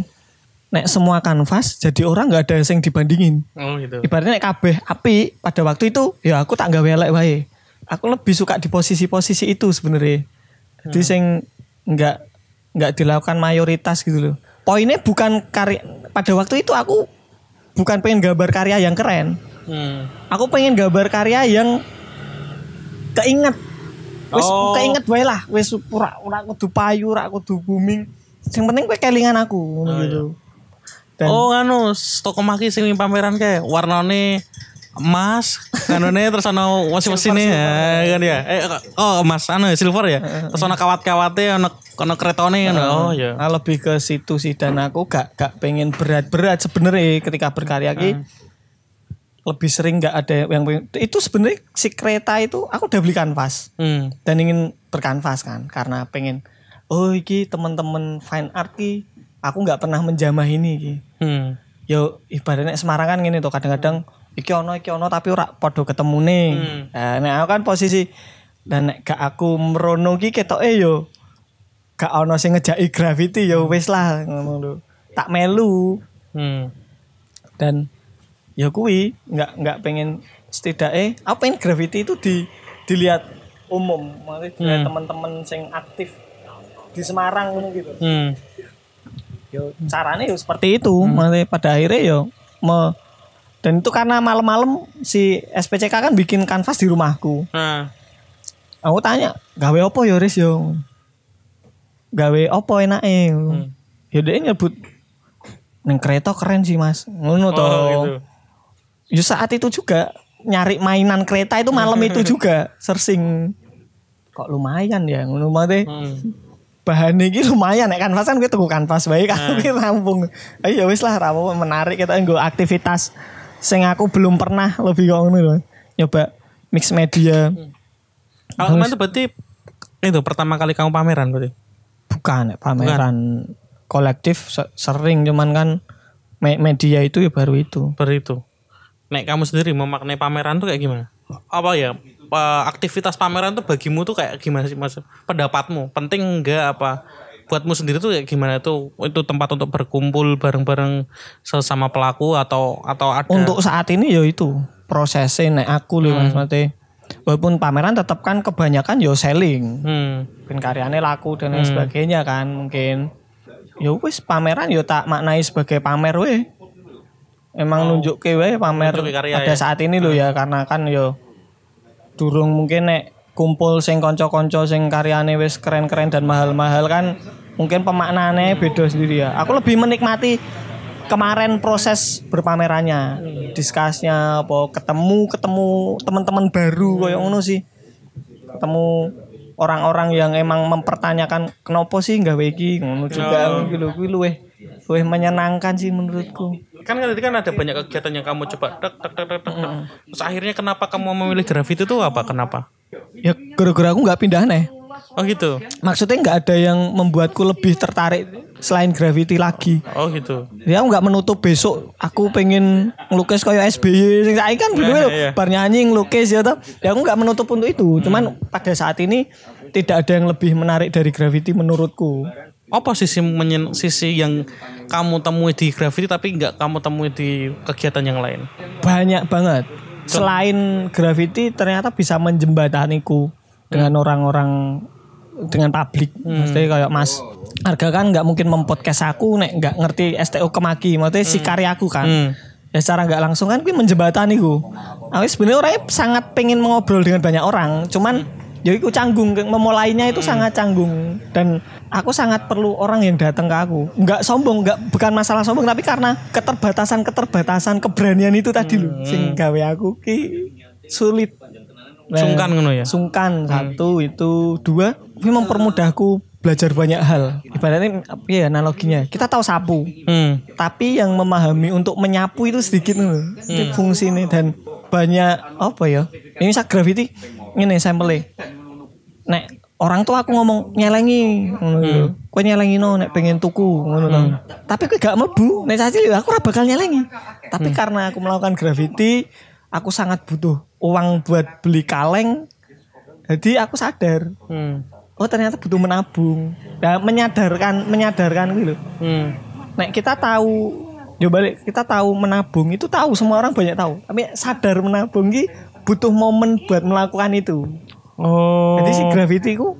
[SPEAKER 3] nek semua kanvas jadi orang nggak ada sing dibandingin
[SPEAKER 2] Oh gitu.
[SPEAKER 3] ibaratnya nek kabeh api pada waktu itu ya aku tak gawe elek wae aku lebih suka di posisi-posisi itu sebenarnya jadi sing nggak nggak dilakukan mayoritas gitu loh. Poinnya bukan karya pada waktu itu aku bukan pengen gambar karya yang keren.
[SPEAKER 2] Hmm.
[SPEAKER 3] aku pengen gambar karya yang keinget. Wis
[SPEAKER 2] Oh.
[SPEAKER 3] keinget wae lah. Wis ora ora kudu payu ora kudu booming. Sing penting kowe kelingan aku ngono gitu. dan
[SPEAKER 2] Oh anu toko maki sing pameran kayak warnane emas, kanone terus ana mesin-mesinnya ya, kan ya. Eh oh emas anu silver ya. Terus ana kawat-kawate ana ana keretone ngono. Oh iya.
[SPEAKER 3] Nah, lebih ke situ sih dan aku gak gak pengen berat-berat sebenarnya ketika berkarya ki lebih sering nggak ada yang pengen- itu sebenarnya si kereta itu aku udah beli kanvas
[SPEAKER 2] Hmm.
[SPEAKER 3] dan ingin berkanvas kan karena pengen oh iki teman-teman fine art ki aku nggak pernah menjamah ini ki
[SPEAKER 2] Hmm.
[SPEAKER 3] yo ibaratnya Semarang kan gini tuh kadang-kadang iki ono iki ono tapi ora ketemu nih
[SPEAKER 2] Hmm.
[SPEAKER 3] nah, nek aku kan posisi dan nek gak aku merono ki ketok eh yo gak ono sing ngejaki graffiti yo wis lah ngono lho. Tak melu.
[SPEAKER 2] Hmm.
[SPEAKER 3] dan ya kuwi nggak nggak pengen setidaknya aku pengen graffiti itu di dilihat umum. Maksudnya dilihat teman-teman sing aktif di Semarang gitu.
[SPEAKER 2] Hmm.
[SPEAKER 3] yo caranya yo seperti itu. Maksudnya pada akhirnya yo me, dan itu karena malam-malam si SPCK kan bikin kanvas di rumahku.
[SPEAKER 2] Nah,
[SPEAKER 3] aku tanya gawe apa yo Riz yo? Gawe apa enake?
[SPEAKER 2] Hmm.
[SPEAKER 3] ya dia nyebut neng kereta keren sih mas. Ngono toh.
[SPEAKER 2] oh gitu.
[SPEAKER 3] ya saat itu juga nyari mainan kereta itu malam itu [laughs] juga searching. Kok lumayan ya ngono maksudnya
[SPEAKER 2] Hmm.
[SPEAKER 3] bahan ini lumayan ya kanvas kan gue tunggu kanvas baik kan gue rampung. Ayo ya wis lah rampung menarik kita nggo aktivitas sing aku belum pernah lebih kok ngono nyoba mix media
[SPEAKER 2] Kalau kemarin tuh berarti itu pertama kali kamu pameran berarti.
[SPEAKER 3] bukan ya, pameran kolektif se- sering cuman kan me- media itu ya baru itu
[SPEAKER 2] Baru itu. Nek kamu sendiri memaknai pameran tuh kayak gimana? Apa ya? aktivitas pameran tuh bagimu tuh kayak gimana sih mas? Pendapatmu penting enggak apa? Buatmu sendiri tuh kayak gimana tuh? Itu tempat untuk berkumpul bareng-bareng sesama pelaku atau atau ada?
[SPEAKER 3] untuk saat ini ya itu prosesnya nek aku lho mas Mate walaupun pameran tetap kan kebanyakan yo selling
[SPEAKER 2] Hmm.
[SPEAKER 3] mungkin karyanya laku dan lain sebagainya kan mungkin ya wis pameran yo tak maknai sebagai pamer weh emang nunjuk ke weh pamer pada
[SPEAKER 2] ya.
[SPEAKER 3] saat ini lo ya karena kan yo durung mungkin nek kumpul sing konco-konco sing karyane wis keren-keren dan mahal-mahal kan mungkin pemaknaannya beda sendiri ya aku lebih menikmati kemarin proses berpamerannya diskusnya apa ketemu ketemu teman-teman baru kayak ngono sih ketemu orang-orang yang emang mempertanyakan kenapa sih nggak iki ngono juga gitu kuwi luwih luwih menyenangkan sih menurutku
[SPEAKER 2] Kan tadi kan ada banyak kegiatan yang kamu coba tek tek tek tek, tek. Terus akhirnya kenapa kamu memilih grafiti itu apa? Kenapa?
[SPEAKER 3] Ya gara-gara aku nggak pindah nih
[SPEAKER 2] Oh gitu.
[SPEAKER 3] Maksudnya nggak ada yang membuatku lebih tertarik selain gravity lagi.
[SPEAKER 2] Oh gitu.
[SPEAKER 3] Ya aku nggak menutup besok aku pengen ngelukis kayak SBY. Saya kan dulu
[SPEAKER 2] Iya, iya.
[SPEAKER 3] bar nyanyi ngelukis ya toh. Ya aku nggak menutup untuk itu. Cuman pada saat ini tidak ada yang lebih menarik dari gravity menurutku.
[SPEAKER 2] Apa sisi menyen, sisi yang kamu temui di graffiti tapi nggak kamu temui di kegiatan yang lain?
[SPEAKER 3] Banyak banget. Selain gravity ternyata bisa menjembataniku dengan orang-orang dengan publik. Maksudnya kayak Mas Harga kan nggak mungkin mempodcast aku nek nggak ngerti STO kemaki. Maksudnya si karyaku kan.
[SPEAKER 2] Hmm.
[SPEAKER 3] Ya secara nggak langsung kan gue menjembatani gue. Aku sebenarnya orangnya sangat pengen mengobrol dengan banyak orang. Cuman ya itu canggung memulainya itu sangat canggung. Dan aku sangat perlu orang yang datang ke aku. Nggak sombong nggak bukan masalah sombong tapi karena keterbatasan keterbatasan keberanian itu tadi loh sing gawe aku ki sulit. Nah,
[SPEAKER 2] Sungkan ngono ya?
[SPEAKER 3] sungkan satu itu dua ini mempermudahku belajar banyak hal. Ibaratnya ya analoginya. Kita tahu sapu
[SPEAKER 2] Hmm.
[SPEAKER 3] tapi yang memahami untuk menyapu itu sedikit loh itu fungsi ini dan banyak apa ya ini saya gravity ini sampelnya nek orang tuh aku ngomong nyelengi ngono lho. Kowe nyelengi no nek pengen tuku ngono to. Tapi kowe gak mlebu nek saji aku ora bakal nyelengi. Tapi karena aku melakukan graffiti, aku sangat butuh uang buat beli kaleng. Jadi aku sadar,
[SPEAKER 2] Hmm.
[SPEAKER 3] oh ternyata butuh menabung. Dan menyadarkan menyadarkan gitu.
[SPEAKER 2] Hmm.
[SPEAKER 3] Nek kita tahu yo balik kita tahu menabung itu tahu semua orang banyak tahu. Tapi sadar menabung ki butuh momen buat melakukan itu.
[SPEAKER 2] Oh.
[SPEAKER 3] Jadi si gravity ku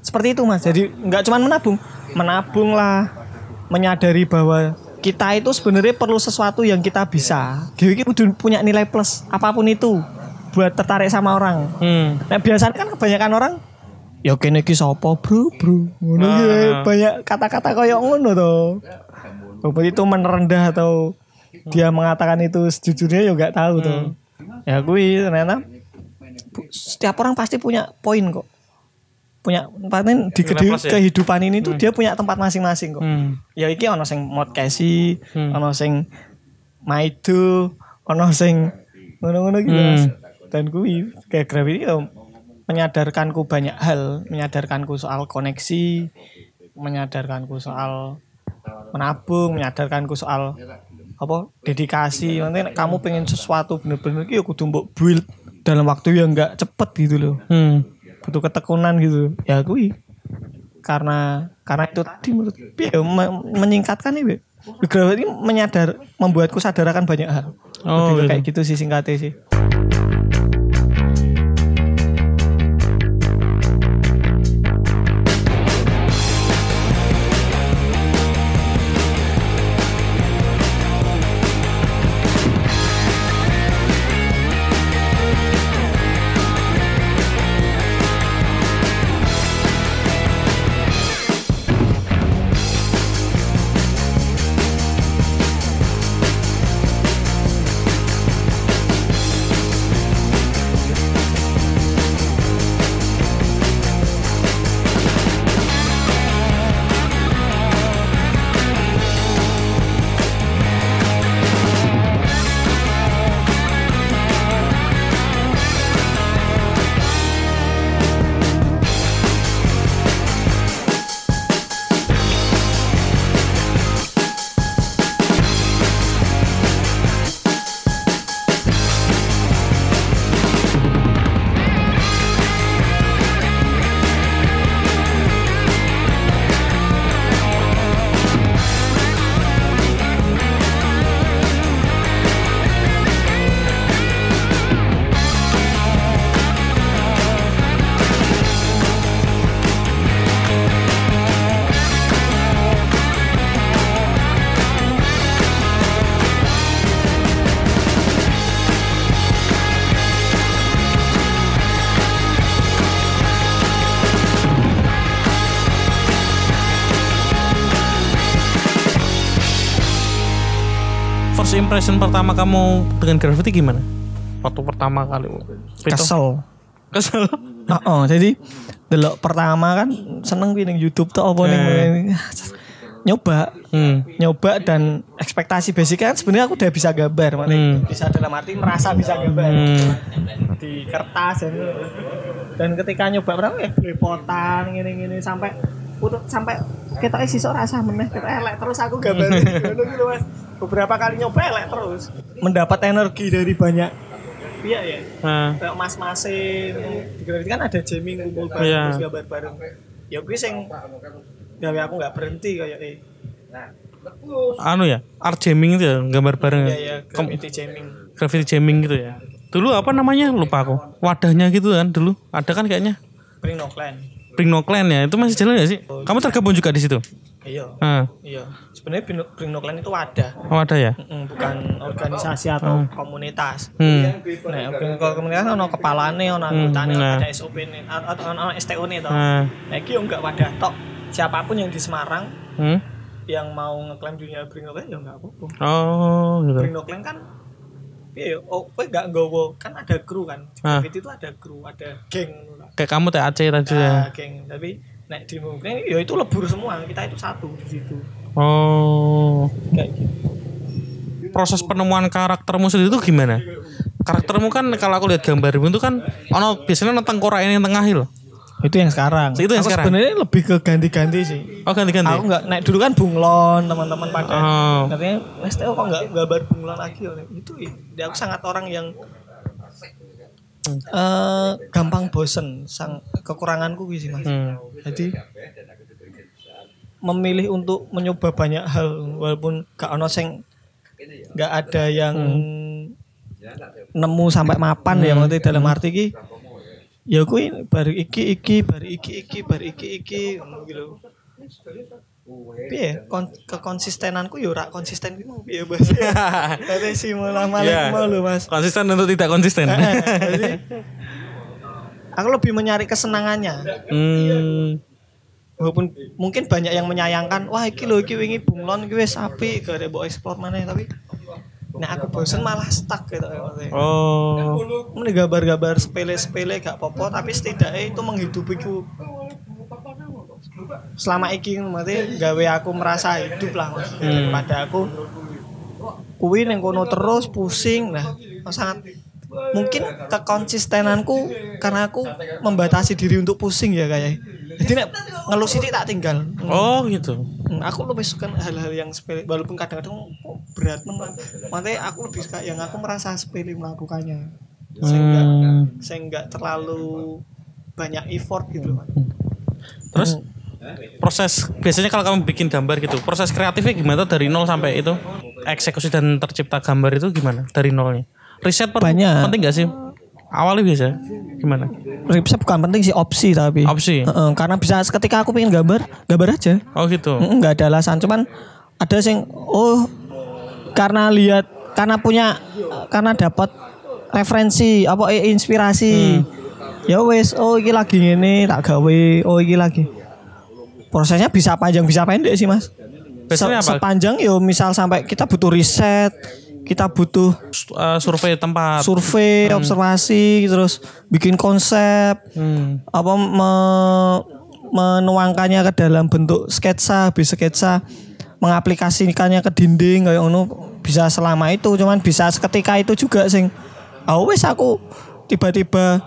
[SPEAKER 3] seperti itu mas. Jadi nggak cuma menabung, menabung lah, menyadari bahwa kita itu sebenarnya perlu sesuatu yang kita bisa. Jadi kudu punya nilai plus apa pun itu buat tertarik sama orang.
[SPEAKER 2] Hmm.
[SPEAKER 3] Nah biasanya kan kebanyakan orang ya kene iki sapa bro bro ngono
[SPEAKER 2] Ah.
[SPEAKER 3] ki, banyak kata-kata koyo ngono to Bapak itu merendah atau dia mengatakan itu sejujurnya ya nggak tahu tuh ya gue ternyata bu- setiap orang pasti punya poin kok punya paten di
[SPEAKER 2] plus ya?
[SPEAKER 3] kehidupan ini tuh dia punya tempat masing-masing kok
[SPEAKER 2] Hmm.
[SPEAKER 3] ya iki ono sing modcasi
[SPEAKER 2] Hmm.
[SPEAKER 3] ono sing maido ono sing ngono-ngono gitu
[SPEAKER 2] Hmm.
[SPEAKER 3] Dan gue kayak gravity ya menyadarkanku banyak hal menyadarkanku soal koneksi menyadarkanku soal menabung menyadarkanku soal apa dedikasi nanti nek kamu pengen sesuatu bener-bener ya kudu mbok build dalam waktu yang enggak cepet gitu loh.
[SPEAKER 2] Hmm.
[SPEAKER 3] butuh ketekunan gitu. Ya gue karena karena itu tadi menurut ya, me- menyingkatkan ini Gravity ini menyadar membuatku sadar akan banyak hal.
[SPEAKER 2] Oh,
[SPEAKER 3] Lebih
[SPEAKER 2] gitu.
[SPEAKER 3] kayak gitu sih singkatnya sih
[SPEAKER 2] impression pertama kamu dengan graffiti gimana? Waktu pertama kali. Vito?
[SPEAKER 3] kesel
[SPEAKER 2] Kesel.
[SPEAKER 3] Oh, oh, jadi delok pertama kan seneng gue ning YouTube tuh apa ning
[SPEAKER 2] Eh.
[SPEAKER 3] nyoba
[SPEAKER 2] Hmm.
[SPEAKER 3] nyoba dan ekspektasi basic kan sebenarnya aku udah bisa gambar makanya
[SPEAKER 2] Hmm.
[SPEAKER 3] bisa dalam arti merasa bisa gambar
[SPEAKER 2] Hmm.
[SPEAKER 3] di kertas dan dan ketika nyoba berapa ya lepotan gini-gini sampai putut sampai kita isi rasa meneh kita elek terus aku gambar [laughs] gitu, Mas. Beberapa kali nyoba elek terus mendapat energi dari banyak iya ya
[SPEAKER 2] Nah,
[SPEAKER 3] kayak mas masin di kan ada jamming kumpul bareng
[SPEAKER 2] Iya.
[SPEAKER 3] terus gambar bareng ya gue sing gawe aku nggak berhenti kayak eh
[SPEAKER 2] anu ya, art jamming itu ya, gambar bareng
[SPEAKER 3] ya
[SPEAKER 2] ya.
[SPEAKER 3] ya graffiti jamming
[SPEAKER 2] Graffiti jamming gitu ya. Dulu apa namanya? Lupa aku. Wadahnya gitu kan dulu. Ada kan kayaknya.
[SPEAKER 3] bring no clan
[SPEAKER 2] Bring No Clan ya. Itu masih jalan gak sih? Kamu tergabung juga di situ?
[SPEAKER 3] Iya
[SPEAKER 2] Ah,
[SPEAKER 3] iya sebenarnya bring, no- bring no clan itu wadah
[SPEAKER 2] oh ada ya?
[SPEAKER 3] Bukan organisasi atau komunitas
[SPEAKER 2] Hmm.
[SPEAKER 3] nah kalau komunitas ono kepalane ono anggotane
[SPEAKER 2] nah.
[SPEAKER 3] ada SOP nih atau ono STO nih toh
[SPEAKER 2] Ah,
[SPEAKER 3] nah iki yo enggak wadah tok siapa pun yang di Semarang
[SPEAKER 2] hmm.
[SPEAKER 3] yang mau ngeklaim dunia bring no clan ya enggak apa-apa
[SPEAKER 2] Oh, gitu.
[SPEAKER 3] Bring no Clan kan iya oh kowe gak nggowo kan ada kru kan di
[SPEAKER 2] Ah.
[SPEAKER 3] graffiti itu ada kru ada geng.
[SPEAKER 2] Kayak kamu TAC tadi ya.
[SPEAKER 3] Ah, geng tapi nek di Clan ya itu lebur semua kita itu satu di situ
[SPEAKER 2] Oh.
[SPEAKER 3] kayak gitu
[SPEAKER 2] Proses penemuan karaktermu sendiri itu gimana? Karaktermu kan kalau aku lihat gambarmu itu kan ono biasanya tengkorak ini yang tengah loh.
[SPEAKER 3] itu yang sekarang
[SPEAKER 2] Itu yang
[SPEAKER 3] Aku
[SPEAKER 2] sekarang?
[SPEAKER 3] sebenarnya lebih ke ganti-ganti sih
[SPEAKER 2] Oh ganti-ganti.
[SPEAKER 3] aku nggak naik dulu kan bunglon teman-teman pada
[SPEAKER 2] Oh.
[SPEAKER 3] katanya Mas Teo kok nggak gambar bunglon lagi ya itu ya aku sangat orang yang eh gampang bosen. Sang kekuranganku sih mas.
[SPEAKER 2] Hmm.
[SPEAKER 3] jadi memilih untuk mencoba banyak hal walaupun gak ono sing gak ada yang nemu sampai mapan ya maksudnya dalam arti ki ya kuwi baru iki iki baru iki iki baru iki iki. gitu piye kon kekonsistenanku ya ora konsisten ki mau piye Mas Tadi si malah malah
[SPEAKER 2] Iya.
[SPEAKER 3] mau lho Mas
[SPEAKER 2] Konsisten untuk tidak konsisten. [laughs]
[SPEAKER 3] Jadi, aku lebih menyari kesenangannya
[SPEAKER 2] hmm.
[SPEAKER 3] walaupun mungkin banyak yang menyayangkan wah iki lho iki wingi bunglon iki wis apik gak ada mbok explore maneh tapi nah aku bosen malah stuck gitu.
[SPEAKER 2] Oh.
[SPEAKER 3] Ini gambar-gambar sepele-sepele gak apa-apa tapi setidaknya itu menghidupiku selama iki berarti gawe aku merasa hidup lah mas. Pada aku kuwi ning kono terus pusing nah sangat mungkin kekonsistenanku karena aku membatasi diri untuk pusing ya kayak. Jadi nek ngeluh sithik tak tinggal.
[SPEAKER 2] Oh gitu.
[SPEAKER 3] Hmm, aku lebih suka hal-hal yang sepele walaupun kadang-kadang berat men makanya aku lebih suka yang aku merasa sepele melakukannya. Sehingga
[SPEAKER 2] Hmm.
[SPEAKER 3] sehingga terlalu banyak effort gitu.
[SPEAKER 2] Terus proses biasanya kalau kamu bikin gambar gitu, proses kreatifnya gimana dari nol sampai itu eksekusi dan tercipta gambar itu gimana dari nolnya? Riset per-
[SPEAKER 3] Banyak.
[SPEAKER 2] penting gak sih? Awalnya biasa gimana?
[SPEAKER 3] Riset bukan penting sih opsi tapi
[SPEAKER 2] Opsi.
[SPEAKER 3] Heeh, karena bisa ketika aku pengen gambar gambar aja
[SPEAKER 2] Oh gitu.
[SPEAKER 3] Nggak ada alasan cuman ada sing oh karena lihat karena punya karena dapat referensi apa eh, inspirasi ya wes oh iki lagi ngene tak gawe oh iki lagi prosesnya bisa panjang bisa pendek sih mas Se-
[SPEAKER 2] apa?
[SPEAKER 3] sepanjang yo misal sampai kita butuh riset kita butuh
[SPEAKER 2] Eh, survei tempat.
[SPEAKER 3] survei observasi terus bikin konsep
[SPEAKER 2] Hmm.
[SPEAKER 3] apa me- menuangkannya ke dalam bentuk sketsa habis sketsa mengaplikasikannya ke dinding kayak ngono bisa selama itu cuman bisa seketika itu juga sing ah wes aku tiba-tiba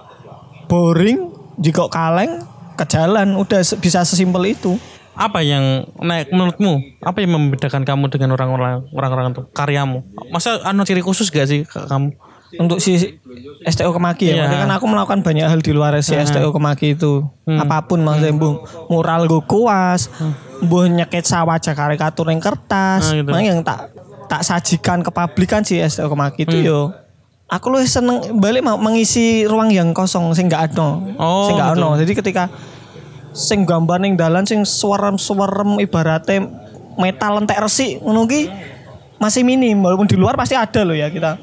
[SPEAKER 3] boring jika kaleng ke jalan udah bisa sesimpel itu
[SPEAKER 2] Apa yang naik menurutmu? Apa yang membedakan kamu dengan orang-orang orang-orang itu? Karyamu. Masa anu ciri khusus gak sih ke- kamu?
[SPEAKER 3] untuk si STO Kemaki ya maksudnya kan aku melakukan banyak hal di luar si STO Kemaki itu apa pun maksudnya mbuh mural gue kuas mbuh nyeket wajah karikatur yang kertas
[SPEAKER 2] Ah, gitu.
[SPEAKER 3] Makanya yang tak tak sajikan ke publik kan si STO Kemaki itu yo aku lu seneng balik mau mengisi ruang yang kosong sing gak ada
[SPEAKER 2] Oh,
[SPEAKER 3] sing gak
[SPEAKER 2] gitu.
[SPEAKER 3] ono jadi ketika sing gambar ning dalan sing suwerem-suwerem ibaratnya metal entek resik ngono ki masih minim walaupun di luar pasti ada loh ya kita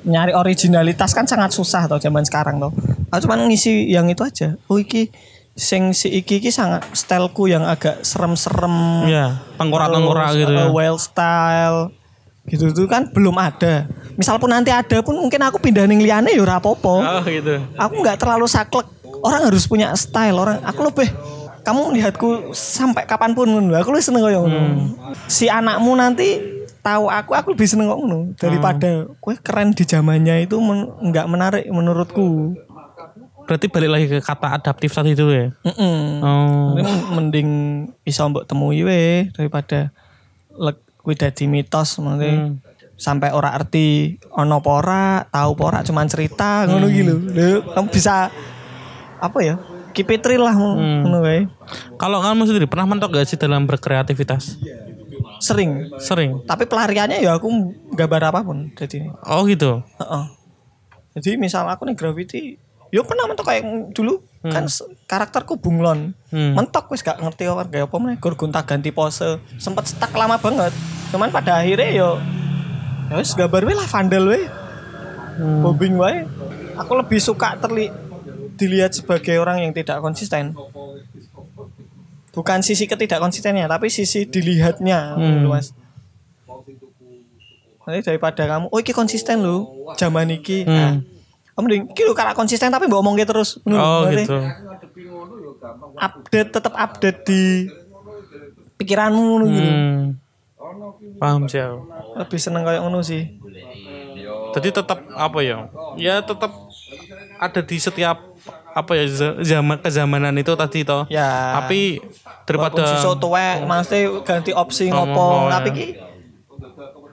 [SPEAKER 3] nyari originalitas kan sangat susah tau zaman sekarang tau. Aku cuma ngisi yang itu aja. Oh iki sing si iki iki sangat styleku yang agak serem-serem.
[SPEAKER 2] Iya, tengkorak-tengkorak gitu ya.
[SPEAKER 3] uh, wild style gitu itu kan belum ada. Misal pun nanti ada pun mungkin aku pindah ning liyane ya apa-apa.
[SPEAKER 2] Oh gitu.
[SPEAKER 3] Aku nggak terlalu saklek. Orang harus punya style. Orang aku lebih kamu melihatku sampai kapan pun. Aku lebih seneng koyo ngono. Si anakmu nanti tahu aku, aku lebih seneng kok ngono daripada kue keren di zamannya itu men- nggak menarik menurutku.
[SPEAKER 2] Berarti balik lagi ke kata adaptif tadi itu ya.
[SPEAKER 3] Mm-mm.
[SPEAKER 2] Oh.
[SPEAKER 3] Tapi mending bisa mbok temui we daripada lek kuwi dadi mitos maksudnya sampai ora arti ono apa ora, tahu apa ora cuman cerita ngono iki lho. Lho, kamu bisa apa ya? Keep it real lah ngono wae.
[SPEAKER 2] Kalau kamu sendiri pernah mentok gak sih dalam berkreativitas?
[SPEAKER 3] Sering,
[SPEAKER 2] Sering.
[SPEAKER 3] tapi pelariannya ya aku gambar apa pun jadi.
[SPEAKER 2] Oh gitu.
[SPEAKER 3] Heeh. Jadi misal aku nih graffiti, yo pernah mentok kayak dulu kan s- karakterku bunglon.
[SPEAKER 2] Hmm.
[SPEAKER 3] Mentok wis gak ngerti apa kayak apa meneh gur gonta ganti pose. Sempet stuck lama banget. Cuman pada akhirnya yo ya wis gambar we lah vandal we. Bobbing wae. Aku lebih suka terli dilihat sebagai orang yang tidak konsisten. Bukan sisi ketidak konsistennya, tapi sisi dilihatnya, gitu, Mas. Nanti daripada kamu, oh iki konsisten lu, zaman iki. Nah, kamu mending iki lu karena konsisten tapi mbok omongke terus. lho,
[SPEAKER 2] Oh gitu.
[SPEAKER 3] Update tetap update di pikiranmu ngono gitu.
[SPEAKER 2] Hmm. Paham sih aku.
[SPEAKER 3] Lebih seneng kayak ngono sih.
[SPEAKER 2] Jadi tetap apa ya? Ya tetap ada di setiap apa ya za- zaman kezamanan itu tadi toh.
[SPEAKER 3] Ya.
[SPEAKER 2] Tapi daripada
[SPEAKER 3] sisa tuwek, maksudnya ganti opsi
[SPEAKER 2] Oh,
[SPEAKER 3] ngopo,
[SPEAKER 2] oh,
[SPEAKER 3] tapi
[SPEAKER 2] ya.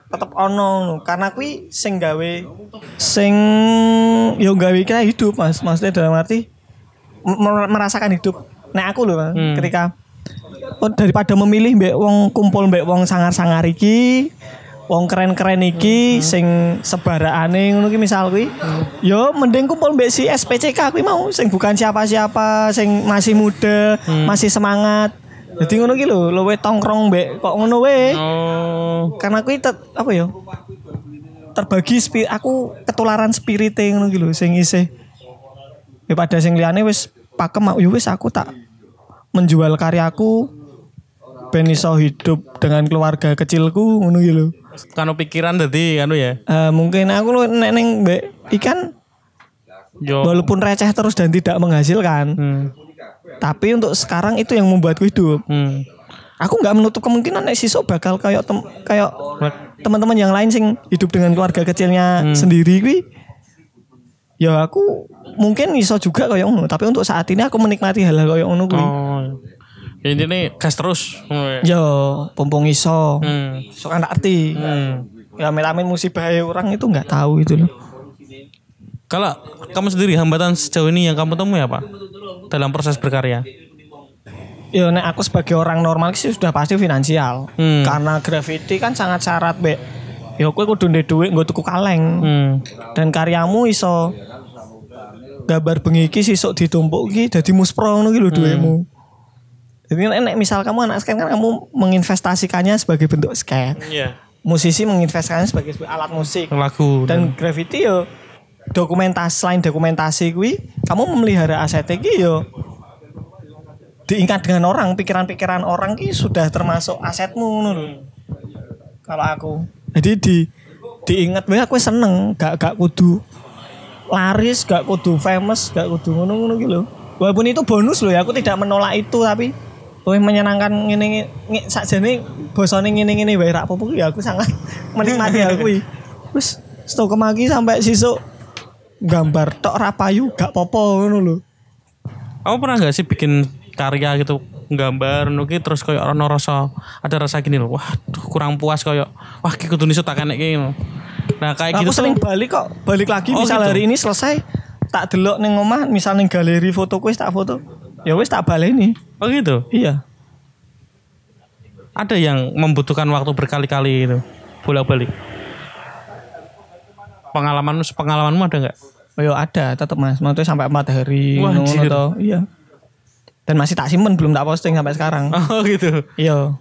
[SPEAKER 3] Tetep ono karena kuwi sing gawe sing yo gawe kita hidup Mas. Maksudnya dalam arti mer- merasakan hidup. Nah aku loh
[SPEAKER 2] Hmm.
[SPEAKER 3] ketika oh, daripada memilih mbek wong kumpul mbek wong sangar-sangar iki, wong keren-keren iki sing sebarakane ngono ki misal kuwi. Yo mending kumpul mbek si SPCK kuwi mau sing bukan siapa-siapa, sing masih muda, masih semangat. Jadi ngono ki lho, luwe tongkrong mbek kok ngono we.
[SPEAKER 2] oh
[SPEAKER 3] Karena kuwi tet- apa ya? Terbagi spi aku ketularan spirite ngono ki lho sing isih daripada sing liyane wis pakem ya wis aku tak menjual karyaku ben iso hidup dengan keluarga kecilku ngono ki lho.
[SPEAKER 2] kan pikiran tadi anu ya.
[SPEAKER 3] Eh, mungkin aku lu nek ning mbek ikan
[SPEAKER 2] Yo.
[SPEAKER 3] walaupun receh terus dan tidak menghasilkan,
[SPEAKER 2] Hmm.
[SPEAKER 3] Tapi untuk sekarang itu yang membuatku hidup.
[SPEAKER 2] Hmm.
[SPEAKER 3] Aku nggak menutup kemungkinan nek sisuk bakal kayak tem kayak teman-teman yang lain sing hidup dengan keluarga kecilnya sendiri kuwi. Ya aku mungkin iso juga kayak ngono, tapi untuk saat ini aku menikmati hal-hal kayak ngono kuwi.
[SPEAKER 2] Oh. Ya, ini gas terus. Ya.
[SPEAKER 3] Yo, pompong iso.
[SPEAKER 2] Hmm.
[SPEAKER 3] So kan arti.
[SPEAKER 2] Hmm.
[SPEAKER 3] Ya amit-amit musibah orang itu nggak tahu itu loh.
[SPEAKER 2] Kalau kamu sendiri hambatan sejauh ini yang kamu temui apa? Dalam proses berkarya.
[SPEAKER 3] Ya nek aku sebagai orang normal sih sudah pasti finansial.
[SPEAKER 2] Hmm.
[SPEAKER 3] Karena graffiti kan sangat syarat, Bek. Ya kowe kudu ndek dhuwit nggo tuku kaleng.
[SPEAKER 2] Hmm.
[SPEAKER 3] Dan karyamu iso gambar bengi iki sisuk ditumpuk iki dadi muspro ngono iki lho duwemu. Jadi nek misal kamu anak skate kan kamu menginvestasikannya sebagai bentuk skate.
[SPEAKER 2] Iya.
[SPEAKER 3] Musisi menginvestasikannya sebagai alat musik.
[SPEAKER 2] Lagu
[SPEAKER 3] Dan graffiti yo dokumentasi selain dokumentasi kuwi kamu memelihara aset iki yo diingat dengan orang pikiran-pikiran orang ki sudah termasuk asetmu ngono. Kalau aku. Jadi di diingat wae aku seneng gak gak kudu laris, gak kudu famous, gak kudu ngono-ngono gitu loh. Walaupun itu bonus loh ya, aku tidak menolak itu tapi lebih menyenangkan ngene sakjane bosone ngene-ngene wae rak apa ya aku sangat [laughs] menikmati aku. Wis stok kemaki sampai sisuk gambar tok rapayu gak popo ngono lho.
[SPEAKER 2] Kamu pernah nggak sih bikin karya gitu gambar nuki terus kayak orang rasa ada rasa gini loh wah kurang puas kayak wah ki kudu nisu tak gitu nah kayak gitu
[SPEAKER 3] aku
[SPEAKER 2] tuh
[SPEAKER 3] sering balik kok, balik lagi
[SPEAKER 2] Oh,
[SPEAKER 3] misal
[SPEAKER 2] gitu?
[SPEAKER 3] hari ini selesai tak delok ning omah misal ning galeri foto wis tak foto. Ya wis tak baleni.
[SPEAKER 2] oh gitu
[SPEAKER 3] Iya.
[SPEAKER 2] ada yang membutuhkan waktu berkali-kali itu bolak balik pengalaman pengalamanmu ada nggak
[SPEAKER 3] Oh ya ada tetep mas, maksudnya sampai empat hari
[SPEAKER 2] Wah,
[SPEAKER 3] ngono toh. Iya. Dan masih tak simpen belum tak posting sampai sekarang. [laughs]
[SPEAKER 2] oh gitu
[SPEAKER 3] Iya.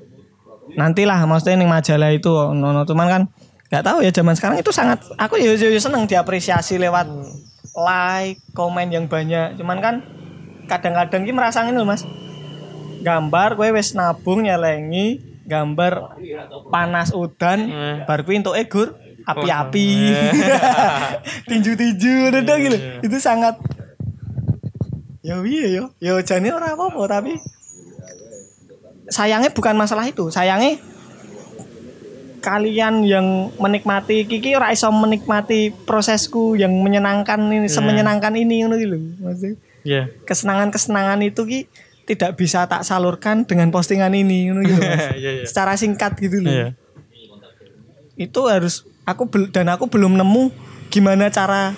[SPEAKER 3] Nantilah maksudnya ning majalah itu nono cuman kan nggak tahu ya zaman sekarang itu sangat aku ya, ya, ya seneng diapresiasi lewat like, komen yang banyak. Cuman kan kadang-kadang ki merasa lho Mas. Gambar kowe wis nabung nyelengi gambar panas udan bar kuwi entuk egur api-api. [laughs] Tinju-tinju udah gitu. Itu sangat ya iya yo. Yo jane ora apa-apa tapi sayangnya bukan masalah itu sayangnya kalian yang menikmati Kiki ora iso menikmati prosesku yang menyenangkan ini semenyenangkan ini ngono gitu maksudnya
[SPEAKER 2] Iya.
[SPEAKER 3] kesenangan-kesenangan itu ki tidak bisa tak salurkan dengan postingan ini ngono gitu Mas. [laughs]
[SPEAKER 2] Iya, iya.
[SPEAKER 3] secara singkat gitu loh
[SPEAKER 2] Iya.
[SPEAKER 3] itu harus aku dan aku belum nemu gimana cara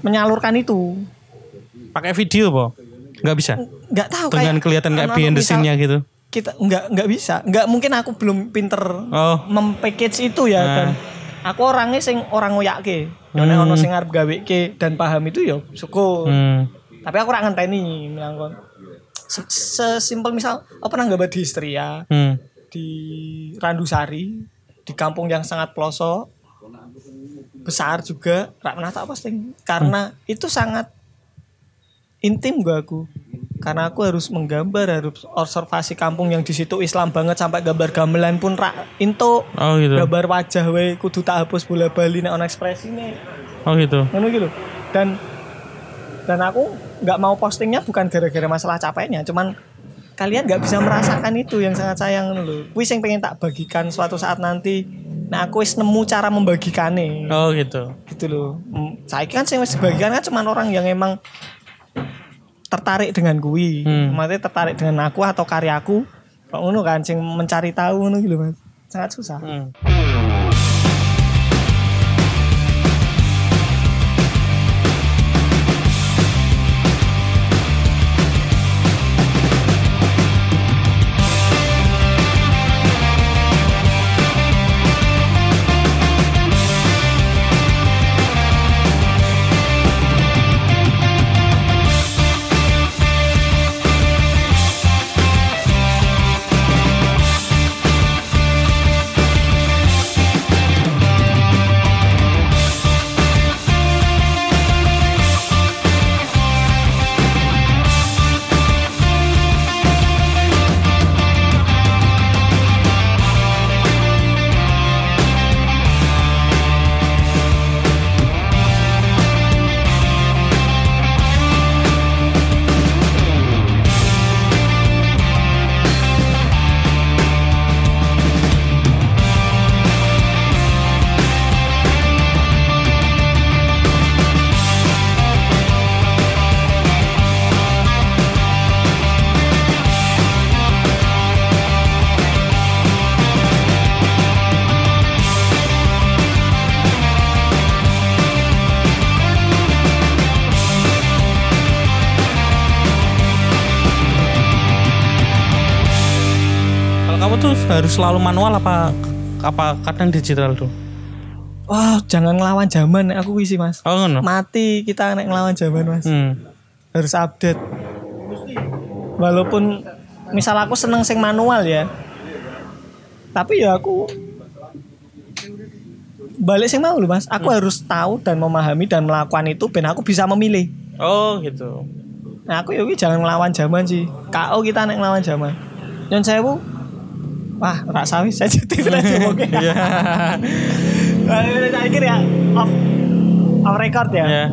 [SPEAKER 3] menyalurkan itu
[SPEAKER 2] Pakai video, Po? Nggak bisa.
[SPEAKER 3] nggak tahu
[SPEAKER 2] Dengan
[SPEAKER 3] kayak
[SPEAKER 2] kelihatan kayak behind the scene-nya gitu.
[SPEAKER 3] kita nggak nggak bisa nggak mungkin aku belum pinter
[SPEAKER 2] Oh.
[SPEAKER 3] mempackage itu ya
[SPEAKER 2] Nah.
[SPEAKER 3] dan aku orangnya sing orang ngoyake yo nek ono sing arep gaweke dan paham itu ya syukur
[SPEAKER 2] Hmm.
[SPEAKER 3] tapi aku ora ngenteni misalkan Se- sesimpel misal apa pernah gambar di Istria
[SPEAKER 2] Hmm.
[SPEAKER 3] di Randusari di kampung yang sangat pelosok besar juga rak pernah tak posting. Karena itu sangat intim gak aku. Karena aku harus menggambar harus observasi kampung yang di situ Islam banget sampai gambar gamelan pun rak into.
[SPEAKER 2] Oh gitu.
[SPEAKER 3] gambar wajah we kudu tak hapus bola bali nek ono ekspresine
[SPEAKER 2] Oh gitu.
[SPEAKER 3] ngono gitu dan dan aku nggak mau postingnya bukan gara-gara masalah capeknya cuman kalian nggak bisa merasakan itu yang sangat sayang lho. Kuwi sing pengen tak bagikan suatu saat nanti nah aku wis nemu cara membagikannya
[SPEAKER 2] Oh gitu.
[SPEAKER 3] gitu loh saya kan sing wis dibagikan kan cuman orang yang emang tertarik dengan kui
[SPEAKER 2] Hmm.
[SPEAKER 3] maksudnya tertarik dengan aku atau karyaku kok ngono kan sing mencari tahu ngono gitu mas. Sangat susah.
[SPEAKER 2] Hmm. Harus selalu manual apa apa kadang digital tuh?
[SPEAKER 3] wah jangan ngelawan zaman. Aku wisi mas.
[SPEAKER 2] Oh ngono.
[SPEAKER 3] mati kita nek ngelawan zaman mas.
[SPEAKER 2] Hmm.
[SPEAKER 3] harus update. Walaupun misal aku seneng sing manual ya. Tapi ya aku balik sing mau loh mas. Aku harus tahu dan memahami dan melakukan itu ben aku bisa memilih.
[SPEAKER 2] Oh gitu.
[SPEAKER 3] nah aku ya jangan ngelawan zaman sih. KO kita nek ngelawan zaman. Nyon sewu wah rasa wis sensitif lah ini saya kira ya off off record ya
[SPEAKER 2] Ya.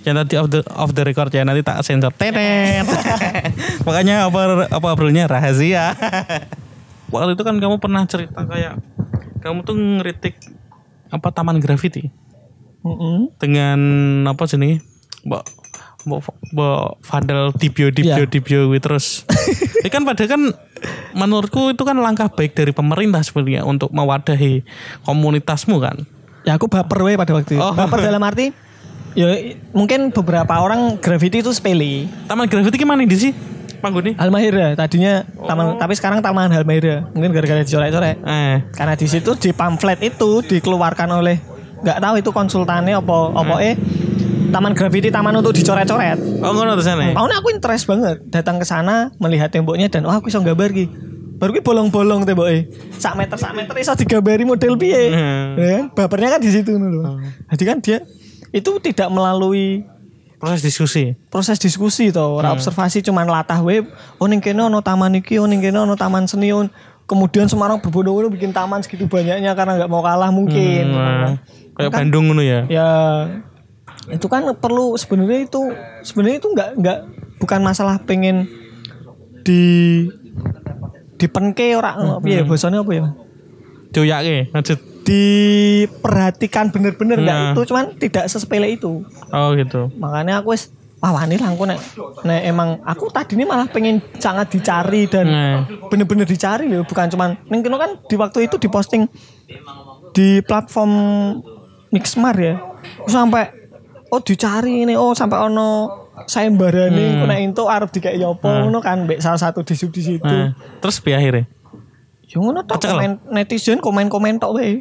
[SPEAKER 2] Yang tadi off the off the record ya nanti tak sensor tenet. [laughs] Makanya apa apa obrolannya rahasia. [laughs] Waktu itu kan kamu pernah cerita kayak kamu tuh ngeritik apa taman graffiti
[SPEAKER 3] Mm-mm.
[SPEAKER 2] dengan apa sih nih mbak mbak Fadel Dibio Dibio
[SPEAKER 3] Iya.
[SPEAKER 2] Dibio gitu terus [laughs] ini kan padahal kan menurutku itu kan langkah baik dari pemerintah sebenarnya untuk mewadahi komunitasmu kan
[SPEAKER 3] Ya aku baper we pada waktu itu.
[SPEAKER 2] Oh.
[SPEAKER 3] Baper dalam arti ya mungkin beberapa orang graffiti itu sepele.
[SPEAKER 2] taman graffiti gimana di sih Pangguni
[SPEAKER 3] Halmahera tadinya taman tapi sekarang taman Halmahera. Mungkin gara-gara dicoret-coret.
[SPEAKER 2] eh
[SPEAKER 3] Karena di situ di pamflet itu dikeluarkan oleh nggak tahu itu konsultannya apa apa eh taman graffiti taman untuk dicoret-coret.
[SPEAKER 2] oh ngono tuh sana
[SPEAKER 3] Awalnya aku interest banget datang ke sana melihat temboknya dan wah aku bisa gambar ki. Baru ki bolong-bolong temboknya. Sak meter sak meter iso digambari model piye.
[SPEAKER 2] Hmm.
[SPEAKER 3] Ya kan? Bapernya kan di situ loh. Jadi kan dia itu tidak melalui
[SPEAKER 2] proses diskusi
[SPEAKER 3] proses diskusi toh, ora observasi cuman latah we. Oh ning kene ono taman iki, oh ning kene ono taman seni. oh. Kemudian Semarang berbondong-bondong bikin taman segitu banyaknya karena nggak mau kalah mungkin.
[SPEAKER 2] Nah, kayak
[SPEAKER 3] Kan-
[SPEAKER 2] Bandung ngono ya
[SPEAKER 3] ya itu kan perlu sebenarnya itu sebenarnya itu nggak nggak bukan masalah pengen di dipenke ora ngono piye basane apa ya
[SPEAKER 2] Joyake lanjut.
[SPEAKER 3] diperhatikan bener-bener enggak
[SPEAKER 2] Nah.
[SPEAKER 3] itu cuman tidak sesepele itu
[SPEAKER 2] Oh gitu.
[SPEAKER 3] makanya aku wis wah wani lah aku nek nek emang aku tadi ini malah pengen sangat dicari dan
[SPEAKER 2] Nah.
[SPEAKER 3] bener-bener dicari loh bukan cuman ning kene kan di waktu itu diposting di platform Mixmar ya sampai oh dicari ini. Oh sampai ono sayembarane hmm. nek entuk arep dikek ya apa ngono kan mbek salah satu di di situ.
[SPEAKER 2] Nah, terus piye akhirnya?
[SPEAKER 3] ya ngono tok
[SPEAKER 2] Kecekel.
[SPEAKER 3] komen netizen komen-komen tok wae.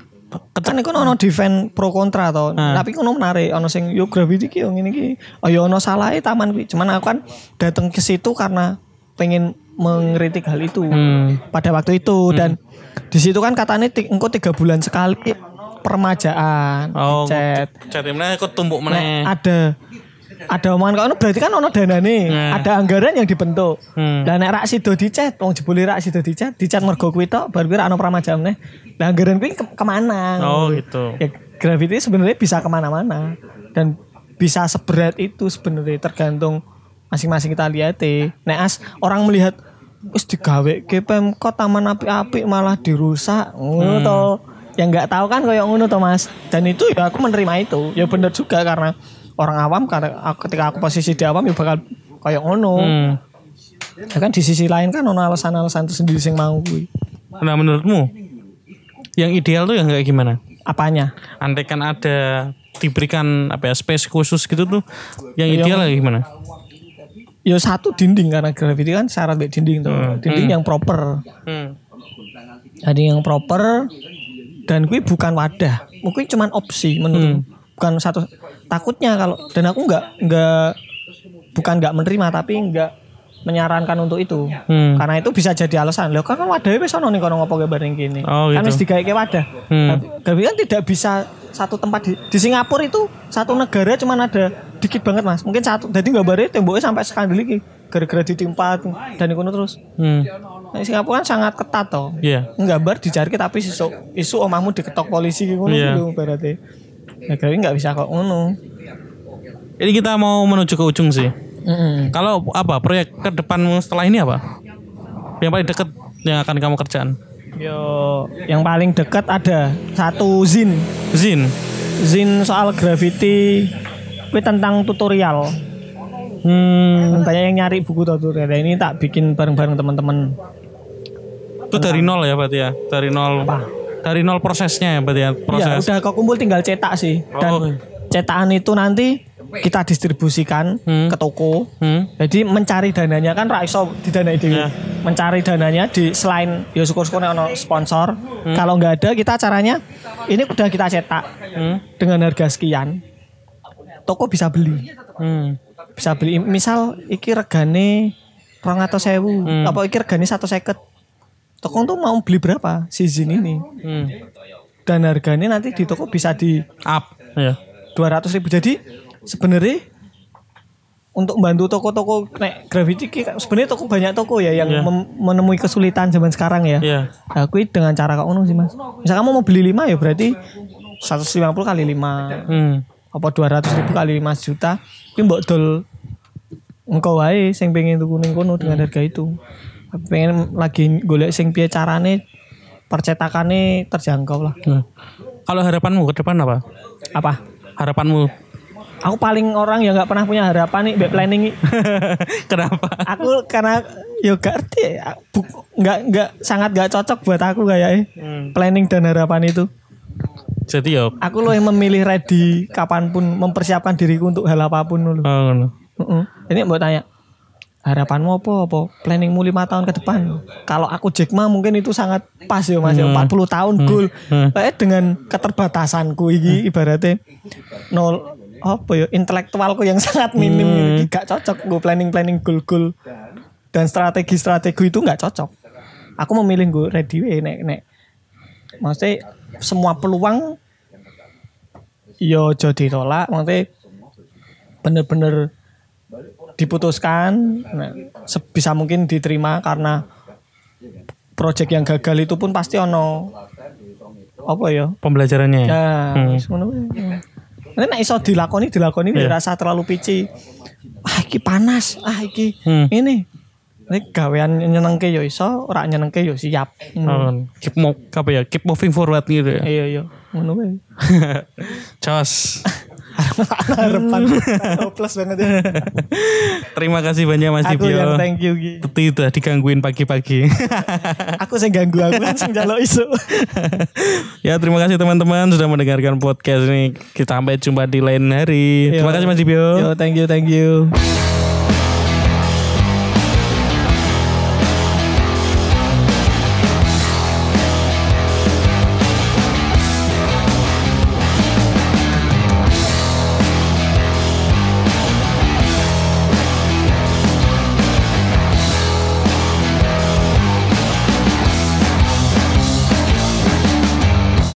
[SPEAKER 3] Kan iku ono defend pro kontra to. Tapi kono menarik ono sing yo gravity ki yo ngene iki oh yo ono salahe taman kuwi cuman aku kan datang ke situ karena pengen mengkritik hal itu
[SPEAKER 2] Hmm.
[SPEAKER 3] pada waktu itu. Dan di situ kan katanya engkau tiga bulan sekali permajaan
[SPEAKER 2] Oh,
[SPEAKER 3] chat
[SPEAKER 2] chat mana kok tumbuk
[SPEAKER 3] Nek
[SPEAKER 2] meneh.
[SPEAKER 3] ada ada omongan kau berarti kan ono dana nih.
[SPEAKER 2] Nah.
[SPEAKER 3] ada anggaran yang dibentuk.
[SPEAKER 2] Hmm.
[SPEAKER 3] dan nek rak sido dicet wong jebule rak sido dicet dicet mergo kuwi tok baru kuwi ono permajaan nih nah anggaran kuwi ke- ke mana?
[SPEAKER 2] Oh gitu.
[SPEAKER 3] ya gravity sebenarnya bisa ke mana-mana. Dan bisa seberat itu sebenarnya tergantung masing-masing kita lihat nek as orang melihat wis digawe ke pemkot taman api-api malah dirusak. Ngono to yang nggak tahu kan kayak ngono to mas. Dan itu ya aku menerima itu. Ya bener juga karena orang awam karena aku- ketika aku posisi di awam ya bakal kayak ngono.
[SPEAKER 2] Hmm.
[SPEAKER 3] ya kan di sisi lain kan ono alasan-alasan tersendiri yang mau kuwi.
[SPEAKER 2] Nah menurutmu yang ideal tuh yang kayak gimana?
[SPEAKER 3] apanya?
[SPEAKER 2] Andai kan ada diberikan apa ya space khusus gitu tuh, yang ideal kayak gimana?
[SPEAKER 3] ya satu dinding karena gravity kan syarat baik dinding tuh. Dinding yang proper.
[SPEAKER 2] Hmm.
[SPEAKER 3] jadi yang proper dan gue bukan wadah. Mungkin cuman opsi menurut bukan satu takutnya kalau dan aku nggak nggak bukan nggak menerima tapi nggak menyarankan untuk itu.
[SPEAKER 2] Hmm.
[SPEAKER 3] karena itu bisa jadi alasan. Loh kan wadahnya wis ono nih kono ngopo kayak bareng gini
[SPEAKER 2] Oh,
[SPEAKER 3] kan
[SPEAKER 2] gitu.
[SPEAKER 3] wis digawe wadah.
[SPEAKER 2] Hmm.
[SPEAKER 3] Tapi kan tidak bisa satu tempat di, di Singapura itu satu negara cuman ada dikit banget mas. Mungkin satu jadi nggak bare temboknya sampai sekandel iki gara-gara ditimpa dan itu terus.
[SPEAKER 2] Hmm.
[SPEAKER 3] Nah, Singapura kan sangat ketat toh
[SPEAKER 2] Iya.
[SPEAKER 3] nggambar dicari tapi isu isu omahmu diketok polisi gitu berarti ya kali nggak bisa kok ngono
[SPEAKER 2] Ini kita mau menuju ke ujung sih.
[SPEAKER 3] Mm-mm.
[SPEAKER 2] Kalau apa proyek ke depanmu setelah ini apa? Yang paling deket yang akan kamu kerjaan?
[SPEAKER 3] yo yang paling dekat ada satu zin
[SPEAKER 2] Zin.
[SPEAKER 3] zin soal graffiti itu tentang tutorial
[SPEAKER 2] Hmm.
[SPEAKER 3] banyak yang nyari buku tutorial ini tak bikin bareng-bareng teman-teman
[SPEAKER 2] Itu dari nol ya berarti ya? Dari nol. Dari nol prosesnya ya berarti ya?
[SPEAKER 3] Iya,
[SPEAKER 2] Proses.
[SPEAKER 3] udah kok kumpul tinggal cetak sih dan
[SPEAKER 2] Oh.
[SPEAKER 3] cetakan itu nanti kita distribusikan
[SPEAKER 2] Hmm.
[SPEAKER 3] ke toko
[SPEAKER 2] Hmm.
[SPEAKER 3] Jadi mencari dananya kan ra iso didanai dhewe.
[SPEAKER 2] Ya.
[SPEAKER 3] Mencari dananya di selain ya syukur-syukur ono sponsor.
[SPEAKER 2] Hmm.
[SPEAKER 3] Kalau nggak ada kita caranya ini udah kita cetak
[SPEAKER 2] Hmm.
[SPEAKER 3] dengan harga sekian. Toko bisa beli.
[SPEAKER 2] Hmm.
[SPEAKER 3] Bisa beli misal iki regane 200.000
[SPEAKER 2] Hmm.
[SPEAKER 3] apa iki regane 150. Toko tuh mau beli berapa si Zin ini?
[SPEAKER 2] Hmm.
[SPEAKER 3] Dan harganya nanti di toko bisa di
[SPEAKER 2] Up. Ya.
[SPEAKER 3] 200 ribu jadi sebenarnya untuk membantu toko-toko nek graffiti ki- sebenarnya toko banyak toko ya yang
[SPEAKER 2] Iya.
[SPEAKER 3] mem- menemui kesulitan zaman sekarang ya.
[SPEAKER 2] Iya.
[SPEAKER 3] Aku dengan cara kau sih mas. Misal kamu mau beli 5 ya berarti 150 kali 5
[SPEAKER 2] Hmm.
[SPEAKER 3] apa 200 ribu kali 5 juta. Tapi mbok dol engkau wae sing pengen tuku ning kono dengan harga itu. Aku pengen lagi golek sing piye carane percetakannya terjangkau lah.
[SPEAKER 2] Nah. Kalau harapanmu ke depan apa?
[SPEAKER 3] Apa?
[SPEAKER 2] Harapanmu?
[SPEAKER 3] Aku paling orang yang nggak pernah punya harapan nih, mbak planning. [laughs]
[SPEAKER 2] Kenapa?
[SPEAKER 3] aku karena yo gak ngerti ya, bu- nggak nggak sangat nggak cocok buat aku kayaknya
[SPEAKER 2] Hmm.
[SPEAKER 3] planning dan harapan itu
[SPEAKER 2] Jadi ya.
[SPEAKER 3] aku loh yang memilih ready kapan pun mempersiapkan diriku untuk hal apa pun dulu
[SPEAKER 2] Oh, ngono.
[SPEAKER 3] ini mau tanya harapanmu apa? Apa planningmu lima tahun ke depan? Kalau aku Jack Ma mungkin itu sangat pas ya mas ya. 40 tahun goal.
[SPEAKER 2] Hmm.
[SPEAKER 3] Kayak dengan keterbatasanku ini ibaratnya nol apa ya intelektualku yang [laughs] sangat minim
[SPEAKER 2] Hmm.
[SPEAKER 3] ini gak cocok gue planning planning goal goal dan strategi strategi itu nggak cocok. Aku memilih gue ready we, nek nek. Maksudnya semua peluang yo jadi tolak. Maksudnya bener-bener diputuskan nah, sebisa mungkin diterima karena proyek yang gagal itu pun pasti ono apa ya
[SPEAKER 2] Pembelajarannya. ya?
[SPEAKER 3] ya
[SPEAKER 2] Hmm.
[SPEAKER 3] Ini nek iso dilakoni dilakoni yeah. rasa terlalu pici. Ah iki panas, ah iki
[SPEAKER 2] Hmm.
[SPEAKER 3] ini. Nek gawean nyenengke yo iso, ora nyenengke yo siap.
[SPEAKER 2] Oh, keep mo apa ya? Keep moving forward gitu ya.
[SPEAKER 3] Iya iya, ngono wae. [laughs]
[SPEAKER 2] Jos. [laughs]
[SPEAKER 3] Harapan hopeless banget ya.
[SPEAKER 2] Terima kasih banyak Mas
[SPEAKER 3] Aku yang
[SPEAKER 2] Dibio.
[SPEAKER 3] thank you Gi.
[SPEAKER 2] Teti udah digangguin pagi-pagi. [laughs]
[SPEAKER 3] Aku sing ganggu aku sing jaluk isu. [laughs]
[SPEAKER 2] ya terima kasih teman-teman sudah mendengarkan podcast ini. Kita sampai jumpa di lain hari. Terima kasih Mas Dibio.
[SPEAKER 3] Yo thank you thank you.